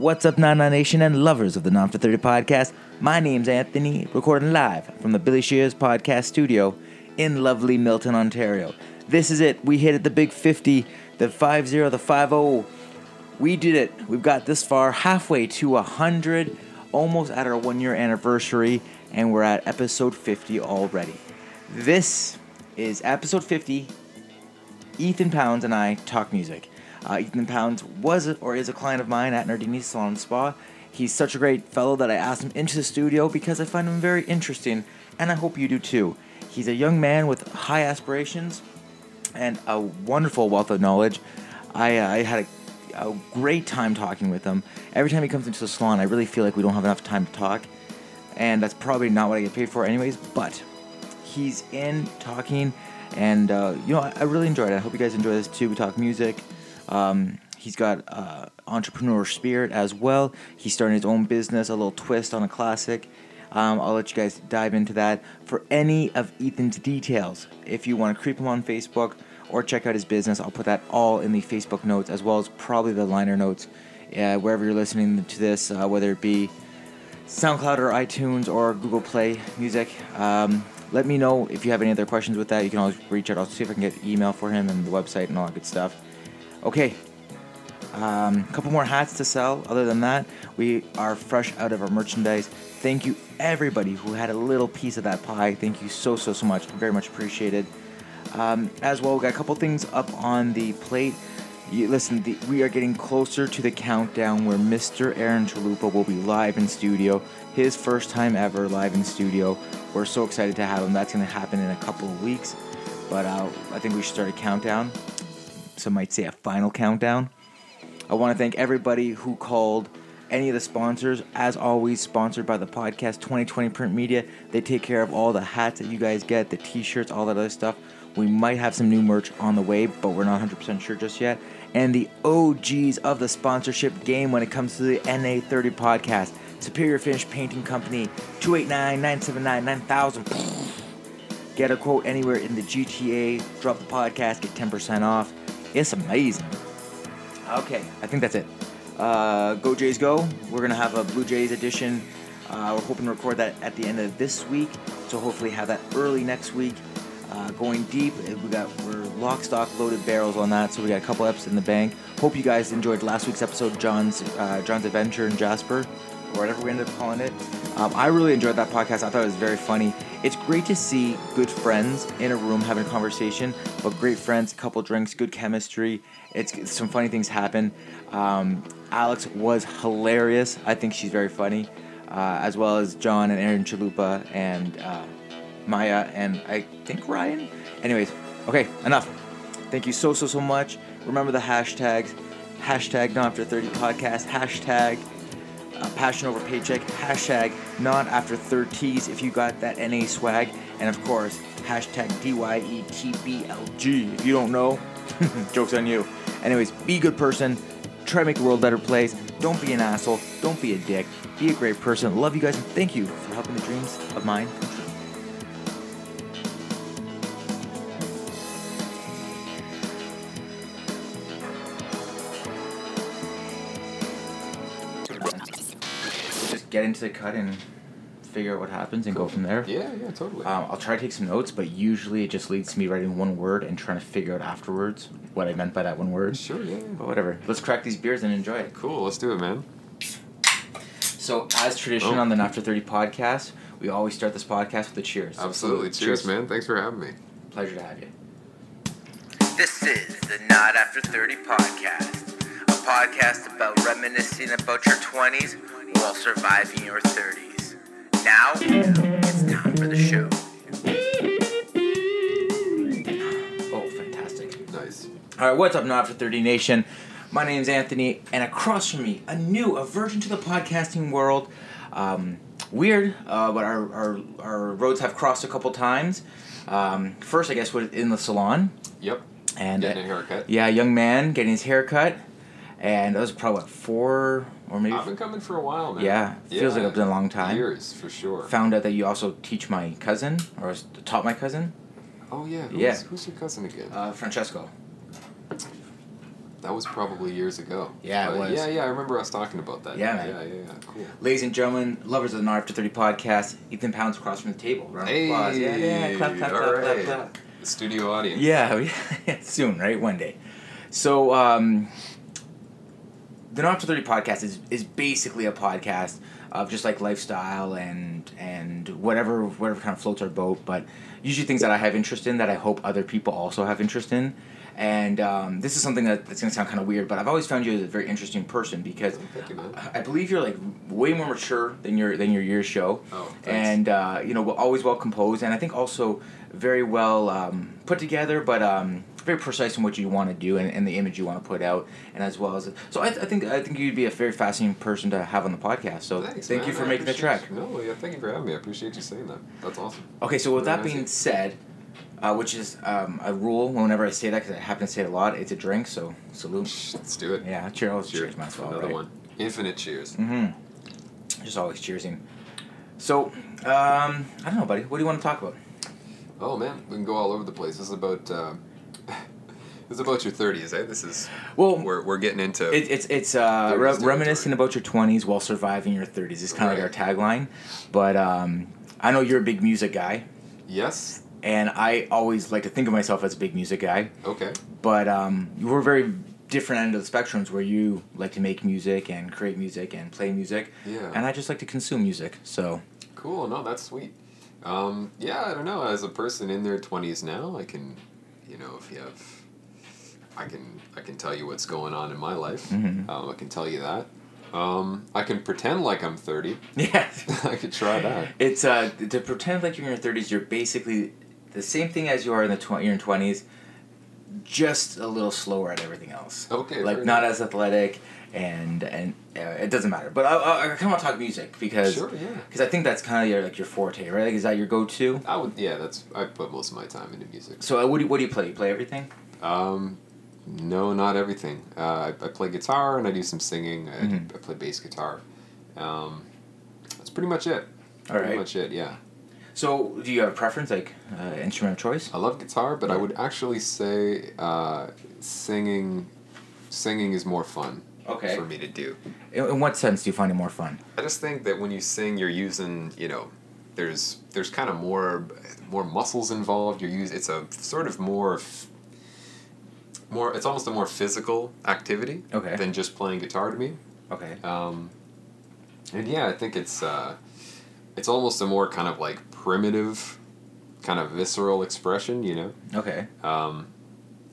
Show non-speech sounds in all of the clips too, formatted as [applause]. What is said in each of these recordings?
What's up, Nana Nation and lovers of the Not After 30 podcast? My name's Anthony, recording live from the Billy Shears podcast studio in lovely Milton, Ontario. This is it. We hit it the big 50, the 50, the 50. We did it. We've got this far, halfway to 100, almost at our one year anniversary, and we're at episode 50 already. This is episode 50. Ethan Pounds and I talk music. Uh, Ethan Pounds was or is a client of mine at Nardini Salon Spa. He's such a great fellow that I asked him into the studio because I find him very interesting, and I hope you do too. He's a young man with high aspirations and a wonderful wealth of knowledge. I, uh, I had a, a great time talking with him. Every time he comes into the salon, I really feel like we don't have enough time to talk, and that's probably not what I get paid for, anyways. But he's in talking, and uh, you know I, I really enjoyed it. I hope you guys enjoy this too. We talk music. Um, he's got uh, entrepreneur spirit as well. He's starting his own business, a little twist on a classic. Um, I'll let you guys dive into that. For any of Ethan's details, if you want to creep him on Facebook or check out his business, I'll put that all in the Facebook notes as well as probably the liner notes uh, wherever you're listening to this, uh, whether it be SoundCloud or iTunes or Google Play Music. Um, let me know if you have any other questions with that. You can always reach out. I'll see if I can get email for him and the website and all that good stuff. Okay. A um, couple more hats to sell. Other than that, we are fresh out of our merchandise. Thank you, everybody who had a little piece of that pie. Thank you so, so, so much. Very much appreciated. Um, as well, we got a couple things up on the plate. You, listen, the, we are getting closer to the countdown where Mr. Aaron Chalupa will be live in studio. His first time ever live in studio. We're so excited to have him. That's going to happen in a couple of weeks. But uh, I think we should start a countdown some might say a final countdown. I want to thank everybody who called any of the sponsors. As always, sponsored by the podcast 2020 Print Media. They take care of all the hats that you guys get, the t shirts, all that other stuff. We might have some new merch on the way, but we're not 100% sure just yet. And the OGs of the sponsorship game when it comes to the NA30 podcast Superior Finish Painting Company 289 979 9000. Get a quote anywhere in the GTA, drop the podcast, get 10% off. It's amazing. Okay, I think that's it. Uh, go Jays Go. We're gonna have a Blue Jays edition. Uh, we're hoping to record that at the end of this week, so hopefully have that early next week. Uh, going deep, we got we're lock, stock, loaded barrels on that, so we got a couple eps in the bank. Hope you guys enjoyed last week's episode, John's uh, John's adventure in Jasper, whatever we ended up calling it. Um, I really enjoyed that podcast. I thought it was very funny. It's great to see good friends in a room having a conversation, but great friends, a couple drinks, good chemistry. It's some funny things happen. Um, Alex was hilarious. I think she's very funny, uh, as well as John and Aaron Chalupa and uh, Maya and I think Ryan. Anyways, okay, enough. Thank you so so so much. Remember the hashtags. Hashtag not after 30 podcast. Hashtag uh, passion over paycheck. Hashtag not after third 30s if you got that NA swag. And of course, hashtag DYETBLG. If you don't know, [laughs] joke's on you. Anyways, be a good person. Try to make the world a better place. Don't be an asshole. Don't be a dick. Be a great person. Love you guys and thank you for helping the dreams of mine get into the cut and figure out what happens and go from there. Yeah, yeah, totally. Um, I'll try to take some notes, but usually it just leads to me writing one word and trying to figure out afterwards what I meant by that one word. sure, yeah. But whatever. Let's crack these beers and enjoy it. Cool, let's do it, man. So, as tradition Oh. on the After 30 podcast, we always start this podcast with a cheers. Absolutely. Cheers, man. Thanks for having me. Pleasure to have you. This is the Not After 30 podcast, a podcast about reminiscing about your 20s while surviving your 30s. Now, it's time for the show. Oh, fantastic. Nice. All right, what's up, Not After 30 Nation? My name's Anthony, and across from me, a new, a virgin to the podcasting world. Um, weird, uh, but our, our, our roads have crossed a couple times. Um, first, I guess, was in the salon. Yep. And Getting a haircut. Yeah, young man getting his hair cut. And that was probably, what, four or maybe? I've been coming for a while, man. Yeah, feels like it's been a long time. Years, for sure. Found out that you also teach my cousin, or taught my cousin, oh, yeah. Who's, Yeah. Who's your cousin again? uh, Francesco. That was probably years ago. Yeah, it was. Yeah, yeah, I remember us talking about that. Yeah. Yeah, yeah, yeah. Cool. Ladies and gentlemen, lovers of the After 30 podcast, Ethan Pounds across from the table. Round of applause. Yeah, yeah, clap, clap, clap, clap, clap. The studio audience. Yeah, [laughs] yeah, soon, right? One day. So, um, the Not After 30 podcast is, is basically a podcast of just like lifestyle and and whatever whatever kind of floats our boat, but usually things that I have interest in that I hope other people also have interest in. And um, this is something that, that's going to sound kind of weird, but I've always found you as a very interesting person because you, man. I believe you're like way more mature than your than your years show, Oh, and uh, you know always well composed, and I think also very well um, put together, but um, very precise in what you want to do and, and the image you want to put out, and as well as so I, I think I think you'd be a very fascinating person to have on the podcast. So Thanks, thank man. you for I making the track. you- No, yeah, thank you for having me. I appreciate you saying that. That's awesome. Okay, so with Very that nice. being said. Uh, which is um, a rule whenever I say that because I happen to say it a lot. It's a drink, so salute. Let's do it. Yeah, cheers. Cheers. Cheers, as well, Another right? one. Infinite cheers. Mm-hmm. Just always cheersing. So, um, I don't know, buddy. What do you want to talk about? Oh man, we can go all over the place. This is about. Uh, is about your thirties, eh? This is. Well, We're, we're getting into. it, it's it's uh, re- reminiscing about your twenties while surviving your thirties. It's kind of Right. like our tagline. But um, I know you're a big music guy, yes. and I always like to think of myself as a big music guy. Okay. But um, you were very different end of the spectrums where you like to make music and create music and play music, Yeah. and I just like to consume music. So Cool. No, that's sweet. Um, yeah, I don't know. As a person in their twenties now, I can, know, if you have, I can I can tell you what's going on in my life. Mhm. Um, I can tell you that. Um, I can pretend like I'm thirty. [laughs] yeah. [laughs] I could try that. It's uh to pretend like you're in your thirties. You're basically the same thing as you are in the tw- you're in twenties, just a little slower at everything else. Okay. like not enough. as athletic, and and uh, it doesn't matter. But I, I, I kind of want to talk music because Sure. Yeah. because I think that's kind of your like your forte, right? Like, is that your go to? I would. Yeah. That's. I put most of my time into music. So uh, what do you, what do you play? You play everything? Um, no, not everything. Uh, I, I play guitar and I do some singing. I, Mhm. I play bass guitar. Um, that's pretty much it. All pretty right. much it. Yeah. So do you have a preference, like uh, instrument of choice? I love guitar, but I would actually say uh, singing, singing is more fun Okay. for me to do. In, what sense do you find it more fun? I just think that when you sing, you're using, you know, there's there's kind of more more muscles involved. You're use it's a sort of more. f- More, it's almost a more physical activity Okay. than just playing guitar to me. Okay. Um, and yeah, I think it's uh, it's almost a more kind of like primitive, kind of visceral expression, you know. Okay. Um,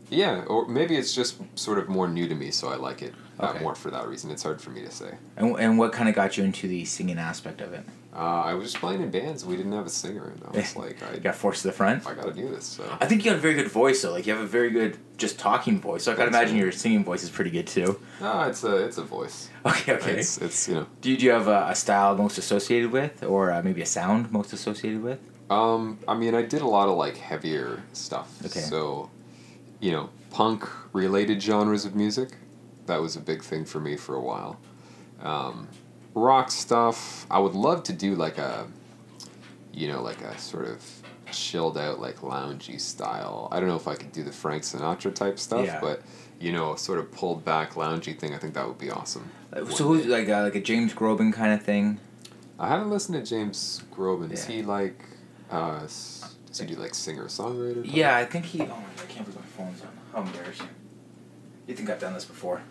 yeah, or maybe it's just sort of more new to me, so I like it uh, more for that reason. It's hard for me to say. And, and what kind of got you into the singing aspect of it? Uh, I was just playing in bands. We didn't have a singer, and I was like, I, got forced to the front. I got to do this. So I think you got a very good voice though. Like you have a very good just talking voice. So I gotta imagine your singing voice is pretty good too. no, it's a it's a voice. [laughs] Okay, okay. It's it's you know. do, you, do you have a, a style most associated with, or uh, maybe a sound most associated with? Um, I mean, I did a lot of like heavier stuff. Okay. So, you know, punk related genres of music, that was a big thing for me for a while. Um, rock stuff, I would love to do like a, you know, like a sort of chilled out, like loungy style. I don't know if I could do the Frank Sinatra type stuff, Yeah. but you know, sort of pulled back loungy thing. I think that would be awesome. Uh, So who's like uh, like a James Groban kind of thing? I haven't listened to James Groban. Is he like, uh, does he do like singer songwriter? Yeah, I think he. Oh my god, I can't believe my phone's on. How embarrassing. You think I've done this before?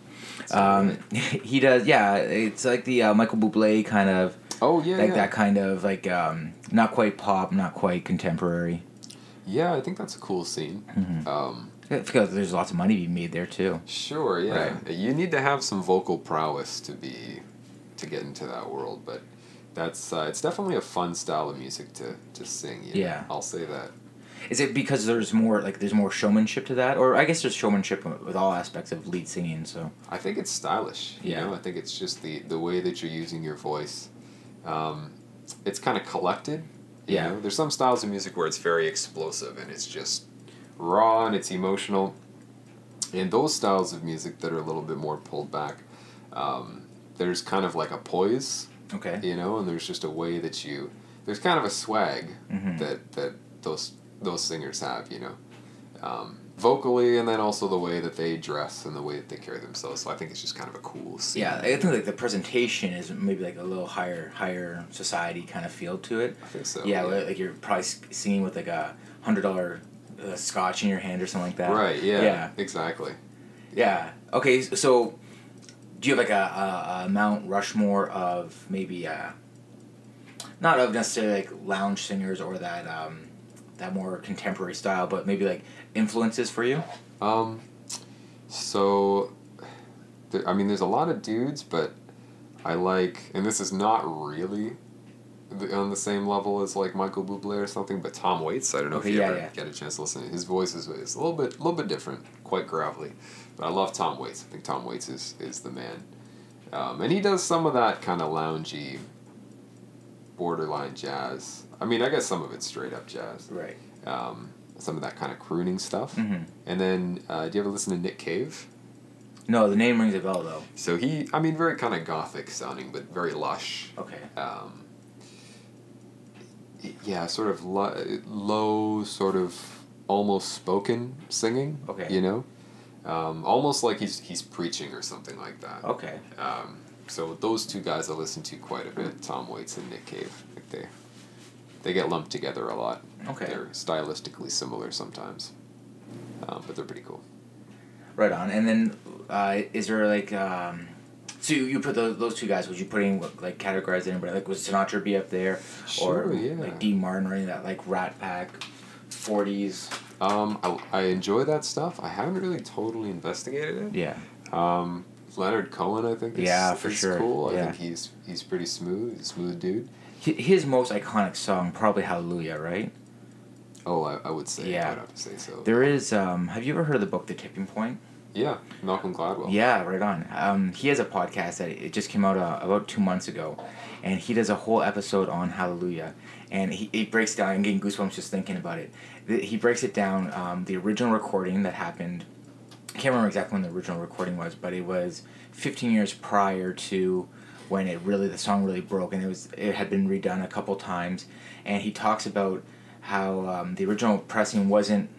Um, [laughs] he does. Yeah, it's like the uh, Michael Bublé kind of Oh yeah, like yeah. that kind of like um, not quite pop, not quite contemporary. Yeah, I think that's a cool scene. Mhm. Um, Because there's lots of money to be made there too. sure, yeah. Right. You need to have some vocal prowess to be to get into that world, but that's uh, it's definitely a fun style of music to to sing. Know? Yeah. I'll say that. Is it because there's more like there's more showmanship to that, or I guess there's showmanship with all aspects of lead singing. So I think it's stylish. You Yeah. know, I think it's just the the way that you're using your voice. Um, it's kind of collected. You Yeah. Know? There's some styles of music where it's very explosive and it's just raw and it's emotional. And those styles of music that are a little bit more pulled back, um, there's kind of like a poise, okay, you know, and there's just a way that you there's kind of a swag Mhm. that that those those singers have, you know. Um, vocally, and then also the way that they dress and the way that they carry themselves. So I think it's just kind of a cool scene. Yeah, I think like the presentation is maybe like a little higher, higher society kind of feel to it. I think so. yeah, like you're probably singing with like a hundred dollar uh, scotch in your hand or something like that. Right. Yeah. Yeah. Exactly. Yeah. Okay. So, do you have like a, a, a Mount Rushmore of maybe uh, not of necessarily like lounge singers or that um, that more contemporary style, but maybe like influences for you? Um, so, there, I mean, there's a lot of dudes, but I like, and this is not really the, on the same level as like Michael Bublé or something, but Tom Waits. I don't know Okay, if you yeah, ever yeah. get a chance to listen. His voice is, is a little bit, a little bit different, quite gravelly, but I love Tom Waits. I think Tom Waits is is the man, um, and he does some of that kind of loungy, borderline jazz. I mean, I guess some of it's straight up jazz. Right. Um, some of that kind of crooning stuff. Mm-hmm. And then, uh, do you ever listen to Nick Cave? No, the name rings a bell though. So he, I mean, very kind of gothic sounding, but very lush. Okay. Um, yeah, sort of lo- low, sort of almost spoken singing. Okay. You know, um, almost like he's he's preaching or something like that. Okay. Um, so those two guys I listen to quite a bit, Tom Waits and Nick Cave. Like they, they get lumped together a lot. Okay. They're stylistically similar sometimes, um, but they're pretty cool. Right on. And then, uh, is there like, um, so you, you put those, those two guys, Would you putting what like categorize anybody? Like, was Sinatra be up there? Sure, or yeah. like Dean Martin or any of that, like Rat Pack, 40s? Um, I, I enjoy that stuff. I haven't really totally investigated it. Yeah. Um, Leonard Cohen, I think. Is, Yeah, for is sure. Cool. I Yeah. think he's he's pretty smooth. He's a smooth dude. Hi- His most iconic song, probably Hallelujah, right? Oh, I, I would say. Yeah. I would have to say so. There is, um, have you ever heard of the book The Tipping Point? Yeah, Malcolm Gladwell. Yeah, right on. Um, he has a podcast that it just came out uh, about two months ago, and he does a whole episode on Hallelujah, and he, he breaks down. I'm getting goosebumps just thinking about it. The- He breaks it down. Um, the original recording that happened. I can't remember exactly when the original recording was, but it was 15 years prior to when it really the song really broke, and it was it had been redone a couple times, and he talks about how um, the original pressing wasn't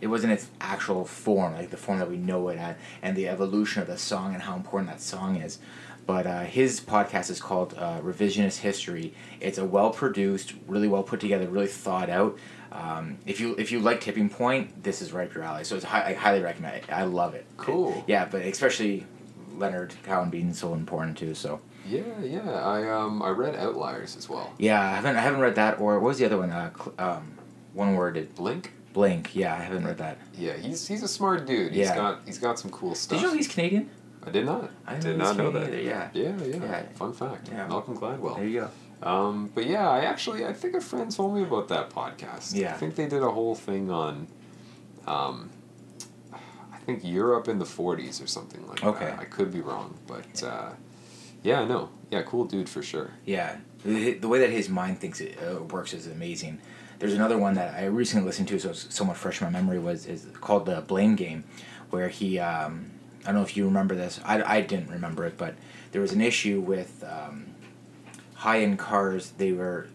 it wasn't its actual form, like the form that we know it at, and the evolution of the song and how important that song is. But uh, his podcast is called uh, Revisionist History. It's a well produced, really well put together, really thought out. Um, if you if you like Tipping Point, this is right up your alley. So it's hi- I highly recommend it. I love it. Cool. Yeah, but especially Leonard Cohen being so important too. So Yeah, yeah. I um I read Outliers as well. yeah, I haven't I haven't read that or what was the other one? Uh, cl- um, one worded Blink. Blink. Yeah, I haven't read that. Yeah, he's he's a smart dude. He's Yeah. got he's got some cool stuff. Did you know he's Canadian? I did not. I did not know know that. either, yeah. Yeah, yeah. Yeah. Fun fact. Yeah. Malcolm Gladwell. There you go. Um, but yeah, I actually I think a friend told me about that podcast. Yeah. I think they did a whole thing on, um, I think Europe in the '40s or something like that. Okay. that. I could be wrong, but uh, yeah, no, yeah, cool dude for sure. Yeah, the, the way that his mind thinks it uh, works is amazing. There's another one that I recently listened to, so it's somewhat fresh in my memory. Was is called the Blame Game, where he um, I don't know if you remember this. I, I didn't remember it, but there was an issue with um, high end cars. They were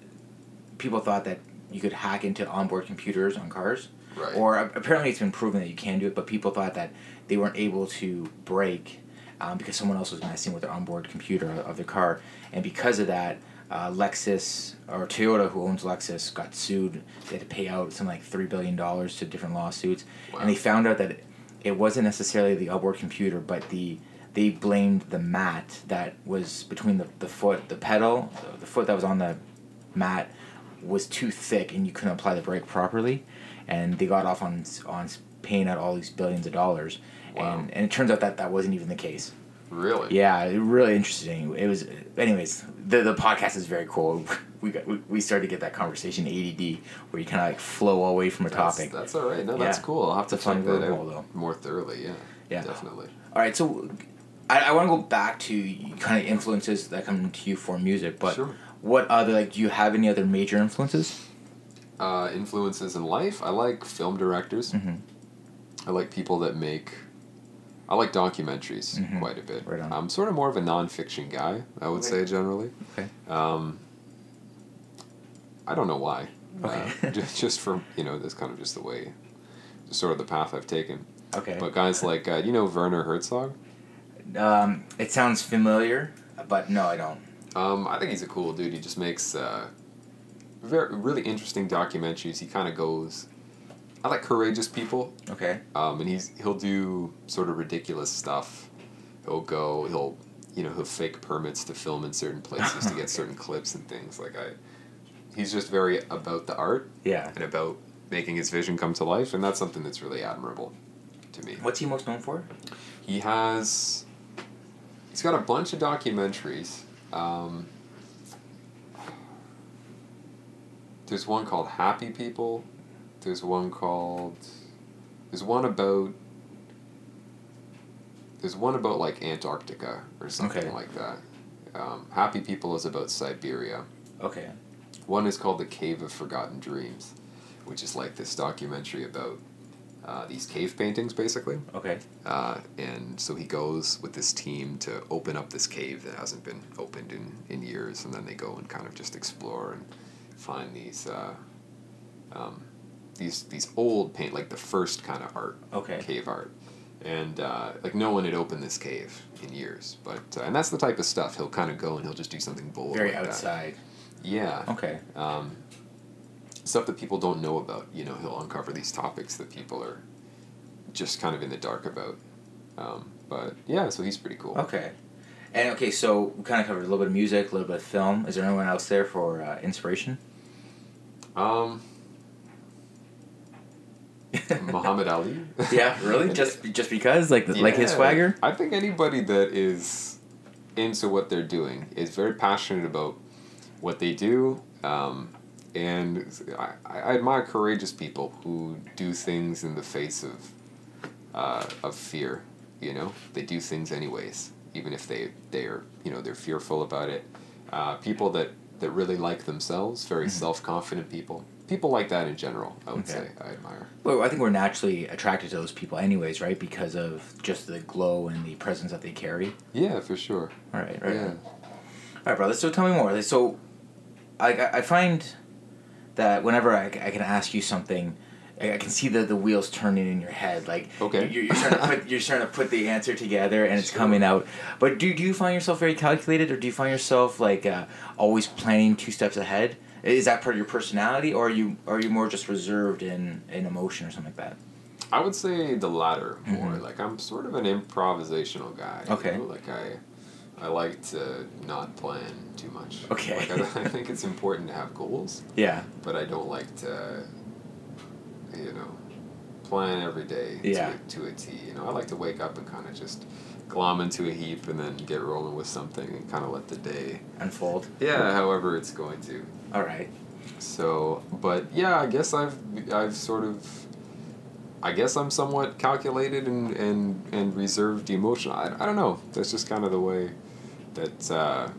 people thought that you could hack into onboard computers on cars. Right. Or apparently it's been proven that you can do it, but people thought that they weren't able to break um, because someone else was messing with their onboard computer of their car, and because of that, uh, Lexus or Toyota, who owns Lexus, got sued. They had to pay out something like three billion dollars to different lawsuits, Wow. and they found out that it wasn't necessarily the onboard computer, but the they blamed the mat that was between the, the foot, the pedal, the foot that was on the mat was too thick and you couldn't apply the brake properly, and they got off on on paying out all these billions of dollars, Wow. and and it turns out that that wasn't even the case. Really? Yeah, really interesting. It was, anyways. The the podcast is very cool. [laughs] We got we, we started to get that conversation ADD where you kind of like flow away from a That's, topic. that's all right. No, that's Yeah. cool. I'll have to find that out though. more thoroughly. Yeah. Yeah. Definitely. All right, so I, I want to go back to kind of influences that come to you for music, but Sure. what other like do you have any other major influences? Uh, influences in life. I like film directors. Mhm. I like people that make. I like documentaries Mhm. quite a bit. Right on. I'm sort of more of a nonfiction guy. I would Okay. say generally. Okay. Um, I don't know why. Okay. [laughs] Uh, just, just for you know, that's kind of just the way sort of the path I've taken. Okay. But guys like uh, you know Werner Herzog. Um, it sounds familiar, but no, I don't. Um, I think he's a cool dude. He just makes uh, very really interesting documentaries. He kind of goes. I like courageous people, Okay. um, and he's he'll do sort of ridiculous stuff. He'll go. He'll you know he'll fake permits to film in certain places to get [laughs] certain clips and things. Like I, he's just very about the art Yeah. and about making his vision come to life, and that's something that's really admirable to me. What's he most known for? He has. He's got a bunch of documentaries. Um, there's one called Happy People. There's one called. There's one about. There's one about like Antarctica or something Okay. like that. Um, Happy People is about Siberia. Okay. One is called The Cave of Forgotten Dreams, which is like this documentary about uh, these cave paintings, basically. Okay. Uh, and so he goes with this team to open up this cave that hasn't been opened in, in years, and then they go and kind of just explore and find these uh, um, these these old paint, like the first kind of art, Okay. cave art, and uh, like no one had opened this cave in years, but uh, and that's the type of stuff he'll kind of go and he'll just do something bold. Very like that. outside. Yeah Okay. um, stuff that people don't know about. You know, he'll uncover these topics that people are just kind of in the dark about. Um, but yeah, so he's pretty cool. Okay. And okay, so we kind of covered a little bit of music, a little bit of film. Is there anyone else there for uh, inspiration? Um, [laughs] Muhammad Ali. yeah, really? Just just because, like like his swagger? I think anybody that is into what they're doing is very passionate about what they do. Um, and I, I admire courageous people who do things in the face of uh, of fear. You know, they do things anyways, even if they they're you know they're fearful about it. Uh, people that that really like themselves, very self confident people. People like that in general, I would Okay. say I admire. Well, I think we're naturally attracted to those people, anyways, right? Because of just the glow and the presence that they carry. Yeah, for sure. All right, right. Yeah. All right, brother. So tell me more. So, I I find that whenever I, I can ask you something, I, I can see the, the wheels turning in your head. Like Okay. you're, you're starting to put you're starting to put the answer together, and it's Sure. coming out. But do do you find yourself very calculated, or do you find yourself like uh, always planning two steps ahead? Is that part of your personality, or are you are you more just reserved in in emotion or something like that? I would say the latter more. Mhm. Like I'm sort of an improvisational guy. you Okay. know? Like I, I like to not plan too much. Okay. Like I, I think it's [laughs] important to have goals, Yeah. but I don't like to, you know, plan every day Yeah. to, to a T. You know, I like to wake up and kind of just glom into a heap and then get rolling with something and kind of let the day. Unfold. Yeah, however it's going to. All right. So, but yeah, I guess I've I've sort of, I guess I'm somewhat calculated and and and reserved emotional. I, I don't know. That's just kind of the way that uh,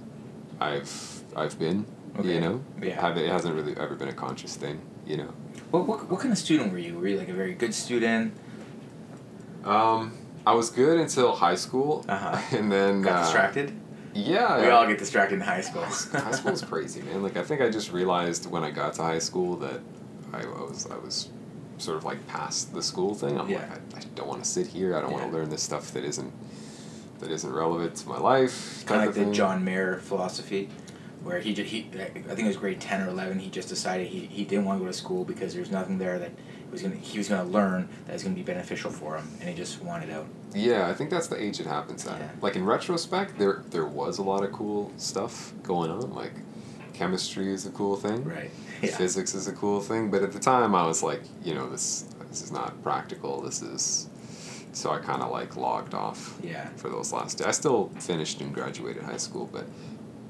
I've I've been. Okay. You know, Yeah. Have- it hasn't really ever been a conscious thing. You know. What, what what kind of student were you? Were you like a very good student? Um, I was good until high school, Uh-huh. [laughs] and then Got uh, distracted. Yeah, We all get distracted in high school. high school is crazy, man. Like I think I just realized when I got to high school that I was I was sort of like past the school thing. I'm Yeah. like I, I don't want to sit here. I don't want to learn this stuff that isn't that isn't relevant to my life. kind of like the. John Mayer philosophy, where he just he I think it was grade ten or eleven. He just decided he, he didn't want to go to school because there's nothing there that was gonna he was gonna learn that was gonna be beneficial for him, and he just wanted out. Yeah, I think that's the age it happens at. Yeah. Like in retrospect, there there was a lot of cool stuff going on. Like chemistry is a cool thing. Right. [laughs] Yeah. Physics is a cool thing, but at the time I was like, you know, this this is not practical. This is so I kind of like logged off Yeah. for those last. I still finished and graduated high school, but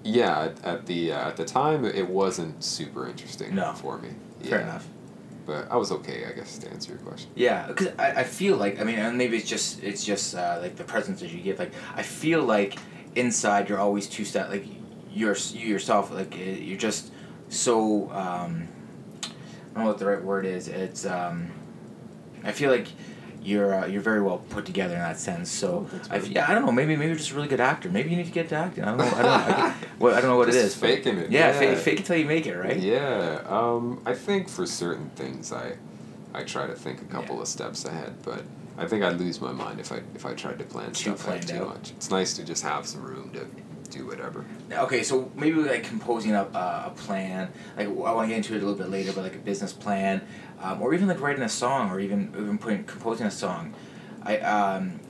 yeah, at, at the uh, at the time it wasn't super interesting No. for me. Fair Yeah. enough. But I was okay, I guess, to answer your question. Yeah, because I, I feel like I mean, and maybe it's just it's just uh, like the presence that you give. Like I feel like inside you're always two step like you're you yourself like uh, you're just so um, I don't know what the right word is. It's um, I feel like you're uh, you're very well put together in that sense. So Oh, I, yeah, I don't know. Maybe maybe you're just a really good actor. Maybe you need to get to acting. I don't know. I don't know. I, get- [laughs] what, I don't know what it Just is. but- faking it, Yeah, yeah. Fake, fake it till you make it. Right. Yeah, um, I think for certain things, I, I try to think a couple Yeah. of steps ahead, but I think I'd lose my mind if I if I tried to plan Too stuff out too out. much. It's nice to just have some room to do whatever. Okay, so maybe like composing a, uh, a plan. Like I want to get into it a little bit later, but like a business plan, um, or even like writing a song, or even even putting composing a song. I um,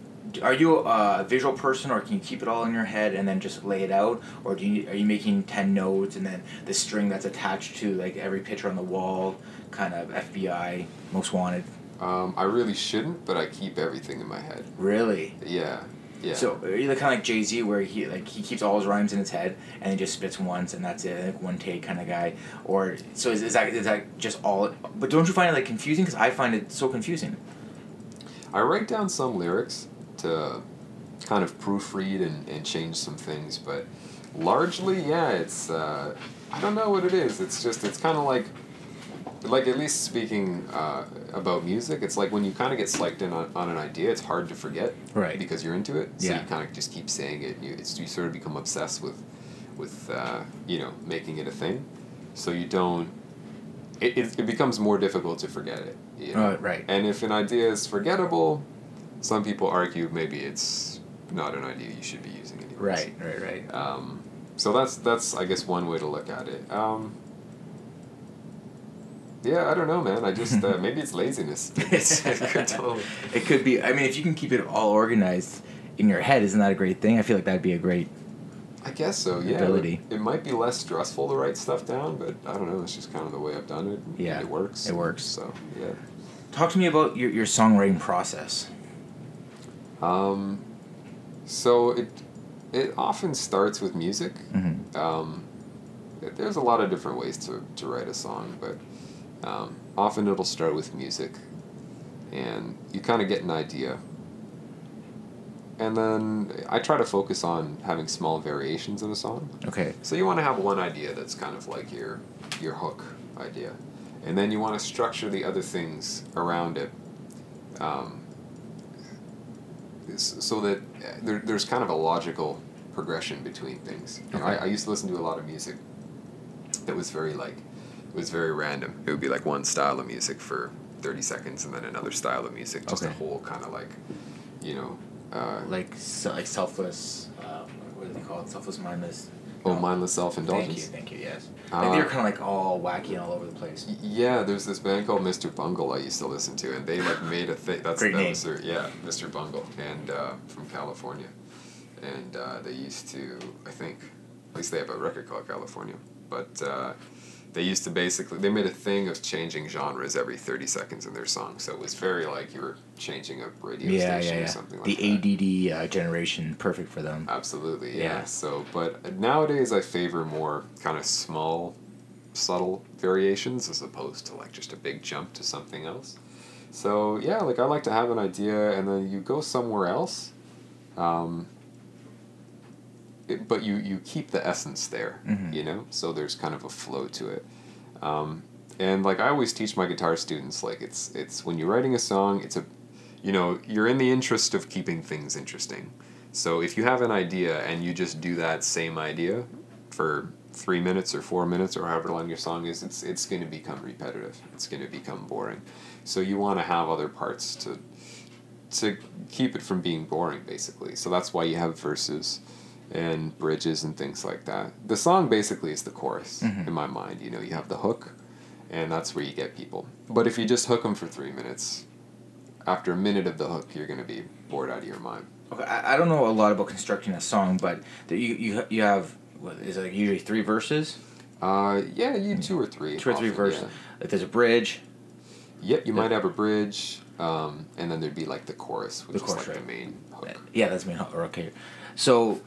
are you a visual person, or can you keep it all in your head and then just lay it out, or do you are you making ten notes and then the string that's attached to like every picture on the wall, kind of FBI most wanted? Um, I really shouldn't, but I keep everything in my head. Really? Yeah, yeah. So are you kind of like Jay Z, where he like he keeps all his rhymes in his head and he just spits once and that's it, like one take kind of guy? Or so is, is that is that just all? But don't you find it like confusing? Because I find it so confusing. I write down some lyrics to kind of proofread and, and change some things, but largely, yeah, it's uh, I don't know what it is. It's just it's kind of like like at least speaking uh, about music, it's like when you kind of get psyched in on, on an idea, it's hard to forget, Right. Because you're into it, so Yeah. you kind of just keep saying it. And you it's, you sort of become obsessed with with uh, you know making it a thing, so you don't. It, it, it becomes more difficult to forget it. You know? Oh, right. And if an idea is forgettable, some people argue maybe it's not an idea you should be using anymore. Right, right, right. Um, so that's that's I guess one way to look at it. Um, yeah, I don't know, man. I just uh, [laughs] maybe it's laziness. It could totally- It could be. I mean, if you can keep it all organized in your head, isn't that a great thing? I feel like that'd be a great. I guess so. Yeah, Ability. It, it might be less stressful to write stuff down, but I don't know. It's just kind of the way I've done it. and Yeah, it works. it works. So yeah. Talk to me about your, your songwriting process. Um, so it it often starts with music. Mm-hmm. Um, there's a lot of different ways to, to write a song, but um, often it'll start with music, and you kind of get an idea. And then I try to focus on having small variations in a song. Okay. So you want to have one idea that's kind of like your your hook idea, and then you want to structure the other things around it, um, so that uh, there, there's kind of a logical progression between things. You know, I, I used to listen to a lot of music that was very like was very random. It would be like one style of music for thirty seconds, and then another style of music, just a whole kind of like, you know. Uh, Like so, like selfless. Uh, what do they call it? Selfless, mindless. oh, No. mindless self-indulgence. Thank you, thank you. Yes. Uh, like they're kind of like all wacky and all over the place. Yeah, there's this band called Mr. Bungle I used to listen to, and they like made a thing. That's Great that name. was their, yeah, Mr. Bungle, and uh, from California, and uh, they used to, I think, at least they have a record called California, but uh, they used to basically they made a thing of changing genres every thirty seconds in their song, so it was very like you were changing a radio Yeah, station yeah, or yeah. something like that. the. ADD uh, generation, perfect for them. Absolutely, yeah. Yeah. So, but nowadays I favor more kind of small, subtle variations as opposed to like just a big jump to something else. So yeah, like I like to have an idea and then you go somewhere else, um, it, but you you keep the essence there, Mhm. you know. So there's kind of a flow to it. Um, and like I always teach my guitar students, like it's it's when you're writing a song, it's a, you know, you're in the interest of keeping things interesting. So if you have an idea and you just do that same idea for three minutes or four minutes or however long your song is, it's it's going to become repetitive. It's going to become boring. So you want to have other parts to to keep it from being boring, basically. So that's why you have verses and bridges and things like that. The song basically is the chorus Mhm. in my mind. You know, you have the hook, and that's where you get people. But if you just hook them for three minutes, after a minute of the hook, you're going to be bored out of your mind. Okay, I, I don't know a lot about constructing a song, but there you you you have what is it like usually three verses, Uh, yeah, you two or three. two or three often, verses. yeah. Like there's a bridge. Yep, you Yeah. might have a bridge, um, and then there'd be like the chorus, which The is like right. the main hook. Yeah, that's main hook. Okay, so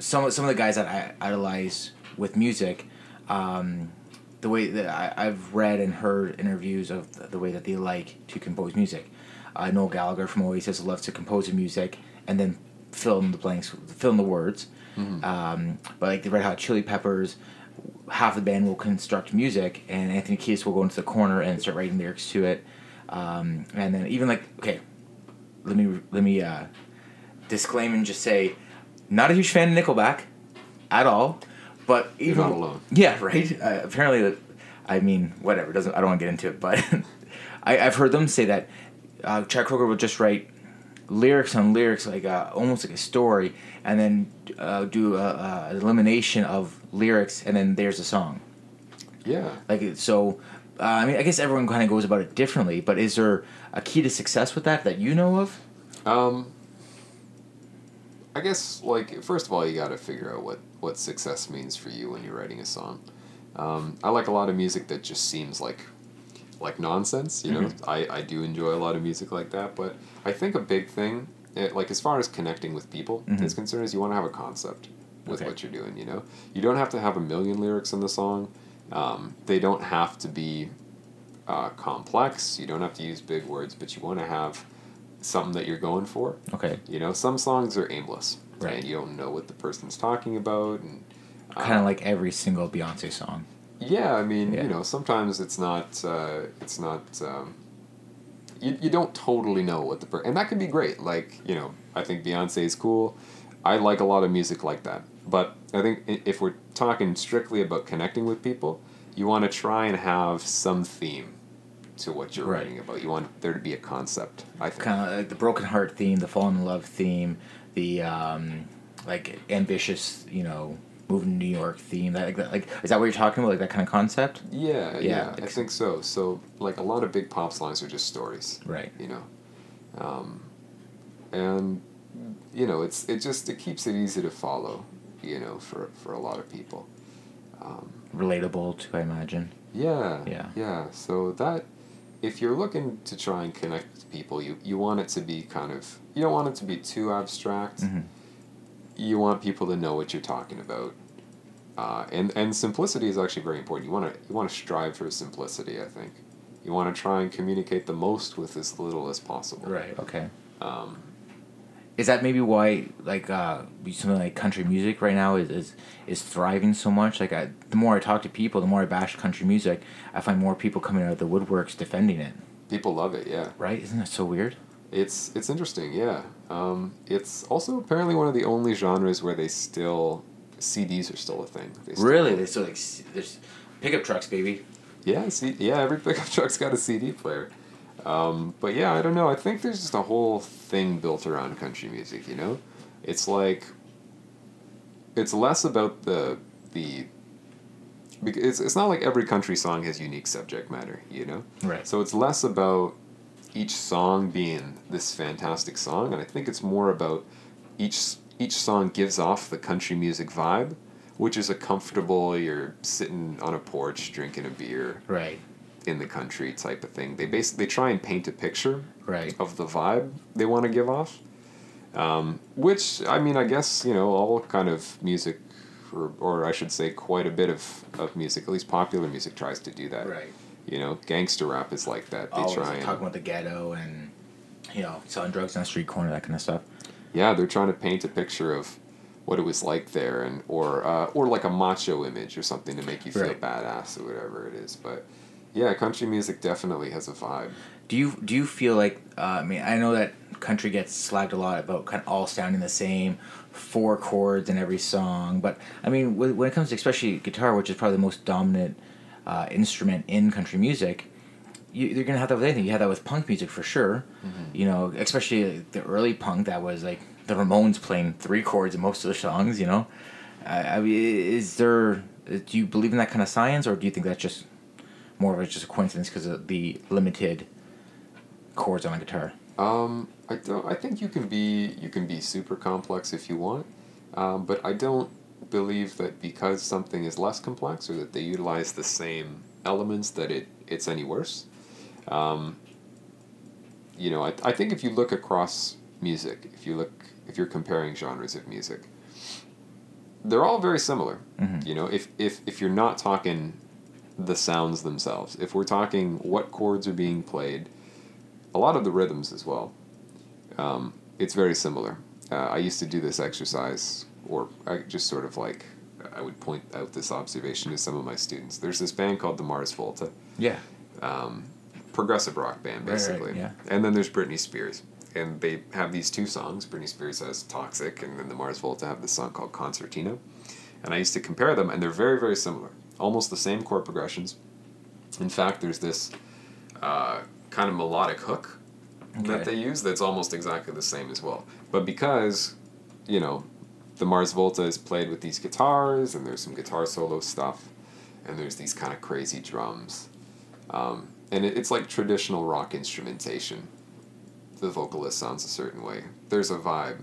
some some of the guys that I idolize with music, um, the way that I, I've read and heard interviews of the, the way that they like to compose music. Uh, Noel Gallagher from Oasis loves to compose the music and then fill in the blanks, fill in the words. Mhm. Um, but like the Red Hot Chili Peppers, half the band will construct music, and Anthony Kiedis will go into the corner and start writing lyrics to it. Um, and then even like okay, let me let me uh, disclaim and just say, not a huge fan of Nickelback, at all. But You're even not alone. [laughs] yeah, right. Uh, apparently, I mean, whatever. Doesn't I don't want to get into it, but [laughs] I, I've heard them say that uh, Chad Kroeger will just write lyrics on lyrics, like uh, almost like a story, and then uh, do a, a elimination of lyrics, and then there's a song. Yeah. Like so, uh, I mean, I guess everyone kind of goes about it differently. But is there a key to success with that that you know of? Um, I guess like first of all, you got to figure out what what success means for you when you're writing a song. Um, I like a lot of music that just seems like like nonsense. You know, I I do enjoy a lot of music like that, but I think a big thing, eh, like as far as connecting with people is concerned, is you want to have a concept with Okay. what you're doing. You know, you don't have to have a million lyrics in the song. Um, they don't have to be uh, complex. You don't have to use big words, but you want to have something that you're going for. Okay, You know, some songs are aimless, Right. And you don't know what the person's talking about, and uh, kind of like every single Beyonce song. yeah, I mean, Yeah. you know, sometimes it's not, uh, it's not, um, you, you don't totally know what the per- and that can be great. Like, you know, I think Beyonce is cool. I like a lot of music like that. But I think if we're talking strictly about connecting with people, you want to try and have some theme to what you're Right. writing about. You want there to be a concept, I think. Kind of like the broken heart theme, the fallen in love theme, the um, like ambitious, you know, moving to New York theme. That like, that, like is that what you're talking about? Like that kind of concept? Yeah, Yeah, yeah, I think so. So, like a lot of big pop songs are just stories, Right. you know, um, and you know it's it just it keeps it easy to follow, you know, for for a lot of people. Um, Relatable to, I imagine. yeah, Yeah. yeah. So that if you're looking to try and connect with people, you you want it to be kind of you don't want it to be too abstract. Mhm. You want people to know what you're talking about. Uh, and and simplicity is actually very important. You want to you want to strive for simplicity. I think you want to try and communicate the most with as little as possible. Right. Okay. Um, Is that maybe why like uh something like country music right now is is, is thriving so much? Like I, the more I talk to people, the more I bash country music, I find more people coming out of the woodworks defending it. people love it. Yeah, Right? Isn't that so weird? it's it's interesting. Yeah, um, it's also apparently one of the only genres where they still CDs are still a thing. They still- Really? They still like there's pickup trucks, baby. Yeah, see, yeah, every pickup [laughs] truck's got a CD player. Um, but yeah, I don't know. I think there's just a whole thing built around country music. You know, it's like it's less about the the because it's, it's not like every country song has unique subject matter. You know, Right. so it's less about each song being this fantastic song, and I think it's more about each each song gives off the country music vibe, which is a comfortable. You're sitting on a porch drinking a beer Right. In the country type of thing. They basically they try and paint a picture Right. of the vibe they want to give off. Um, which I mean, I guess you know all kind of music, or, or I should say, quite a bit of, of music, at least popular music, tries to do that. Right. You know, gangster rap is like that. They Always try and talking about the ghetto and you know selling drugs on the street corner, that kind of stuff. yeah, they're trying to paint a picture of what it was like there, and or uh, or like a macho image or something to make you feel Right. badass or whatever it is. But yeah, country music definitely has a vibe. Do you do you feel like uh, I mean I know that country gets slagged a lot about kind of all sounding the same, four chords in every song, but I mean when it comes to especially guitar, which is probably the most dominant uh, instrument in country music, you, you're gonna have that with anything. You have that with punk music for sure. You know, especially the early punk that was like the Ramones playing three chords in most of the songs. You know, I, I mean, is there? Do you believe in that kind of science, or do you think that's just more of a, just a coincidence because of the limited chords on a guitar? Um, I don't. I think you can be you can be super complex if you want, um, but I don't believe that because something is less complex or that they utilize the same elements that it it's any worse. Um, you know, I, I think if you look across music, if you look if you're comparing genres of music, they're all very similar. Mhm. You know, if if if you're not talking the sounds themselves, if we're talking what chords are being played a lot of the rhythms as well. Um, it's very similar. Uh, I used to do this exercise, or I just sort of like I would point out this observation to some of my students. There's this band called the Mars Volta, Yeah. um, progressive rock band Right, right, basically, yeah. and then there's Britney Spears, and they have these two songs. Britney Spears has "Toxic," and then the Mars Volta have this song called "Concertina," and I used to compare them, and they're very very similar, almost the same chord progressions. In fact, there's this uh, kind of melodic hook Okay. that they use that's almost exactly the same as well. But because, you know, the Mars Volta is played with these guitars and there's some guitar solo stuff and there's these kind of crazy drums. Um, and it, it's like traditional rock instrumentation. The vocalist sounds a certain way. There's a vibe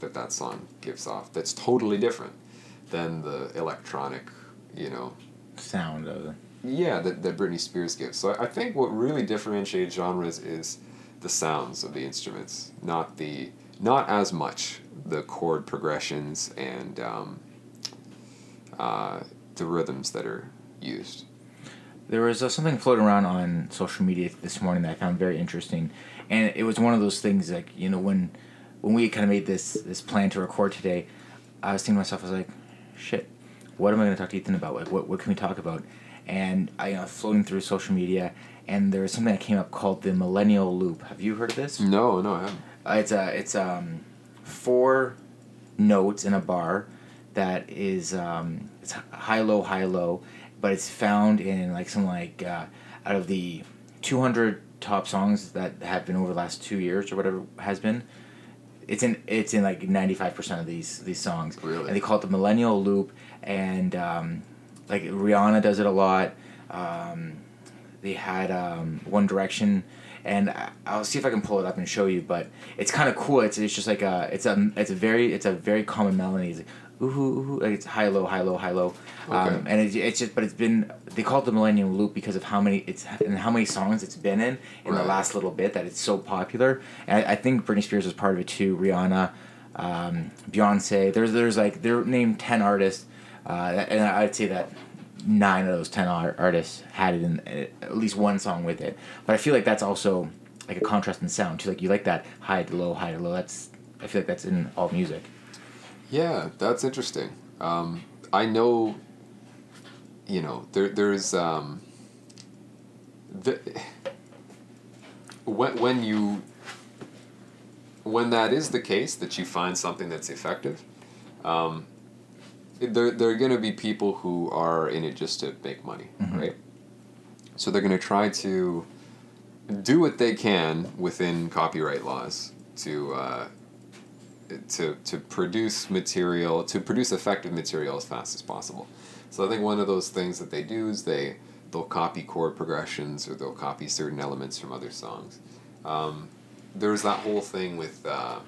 that that song gives off that's totally different than the electronic, you know, Sound of it. yeah, that, that Britney Spears gives. So I I think what really differentiates genres is the sounds of the instruments, not the not as much the chord progressions and um, uh, the rhythms that are used. There was uh, something floating around on social media this morning that I found very interesting, and it was one of those things like you know when when we kind of made this this plan to record today, I was thinking to myself, I was like, shit, what am I going to talk to Ethan about? Like, what what can we talk about? And I you know floating through social media, and there was something that came up called the millennial loop. Have you heard of this? No, no, I haven't. Uh, it's a it's um four notes in a bar that is um it's high low high low, but it's found in like some like uh, out of the two hundred top songs that have been over the last two years or whatever has been. It's in it's in like ninety five percent of these these songs. Really? And they call it the millennial loop, and um, like Rihanna does it a lot. Um, they had um, One Direction, and I- I'll see if I can pull it up and show you. But it's kind of cool. It's, it's just like a it's a it's a very it's a very common melody. It's like, ooh, ooh, ooh, like it's high low high low high low, um, Okay. and it's, it's just but it's been they call it the Millennium Loop because of how many it's and how many songs it's been in in the last little bit that it's so popular. And I, I think Britney Spears was part of it too. Rihanna, um, Beyonce. There's there's like they're named ten artists, uh, and I'd say that nine of those 10 ar- artists had it in uh, at least one song with it. But i feel like that's also like a contrast in sound too. Like you like that high to low high to low. That's i feel like that's in all music. Yeah, that's interesting. Um, I know, you know, there there's um, the, when when you when that is the case that you find something that's effective, um, there there are going to be people who are in it just to make money, Mhm. right? So they're going to try to do what they can within copyright laws to uh, to to produce material to produce effective material as fast as possible. So I think one of those things that they do is they they'll copy chord progressions or they'll copy certain elements from other songs. Um, there was that whole thing with uh,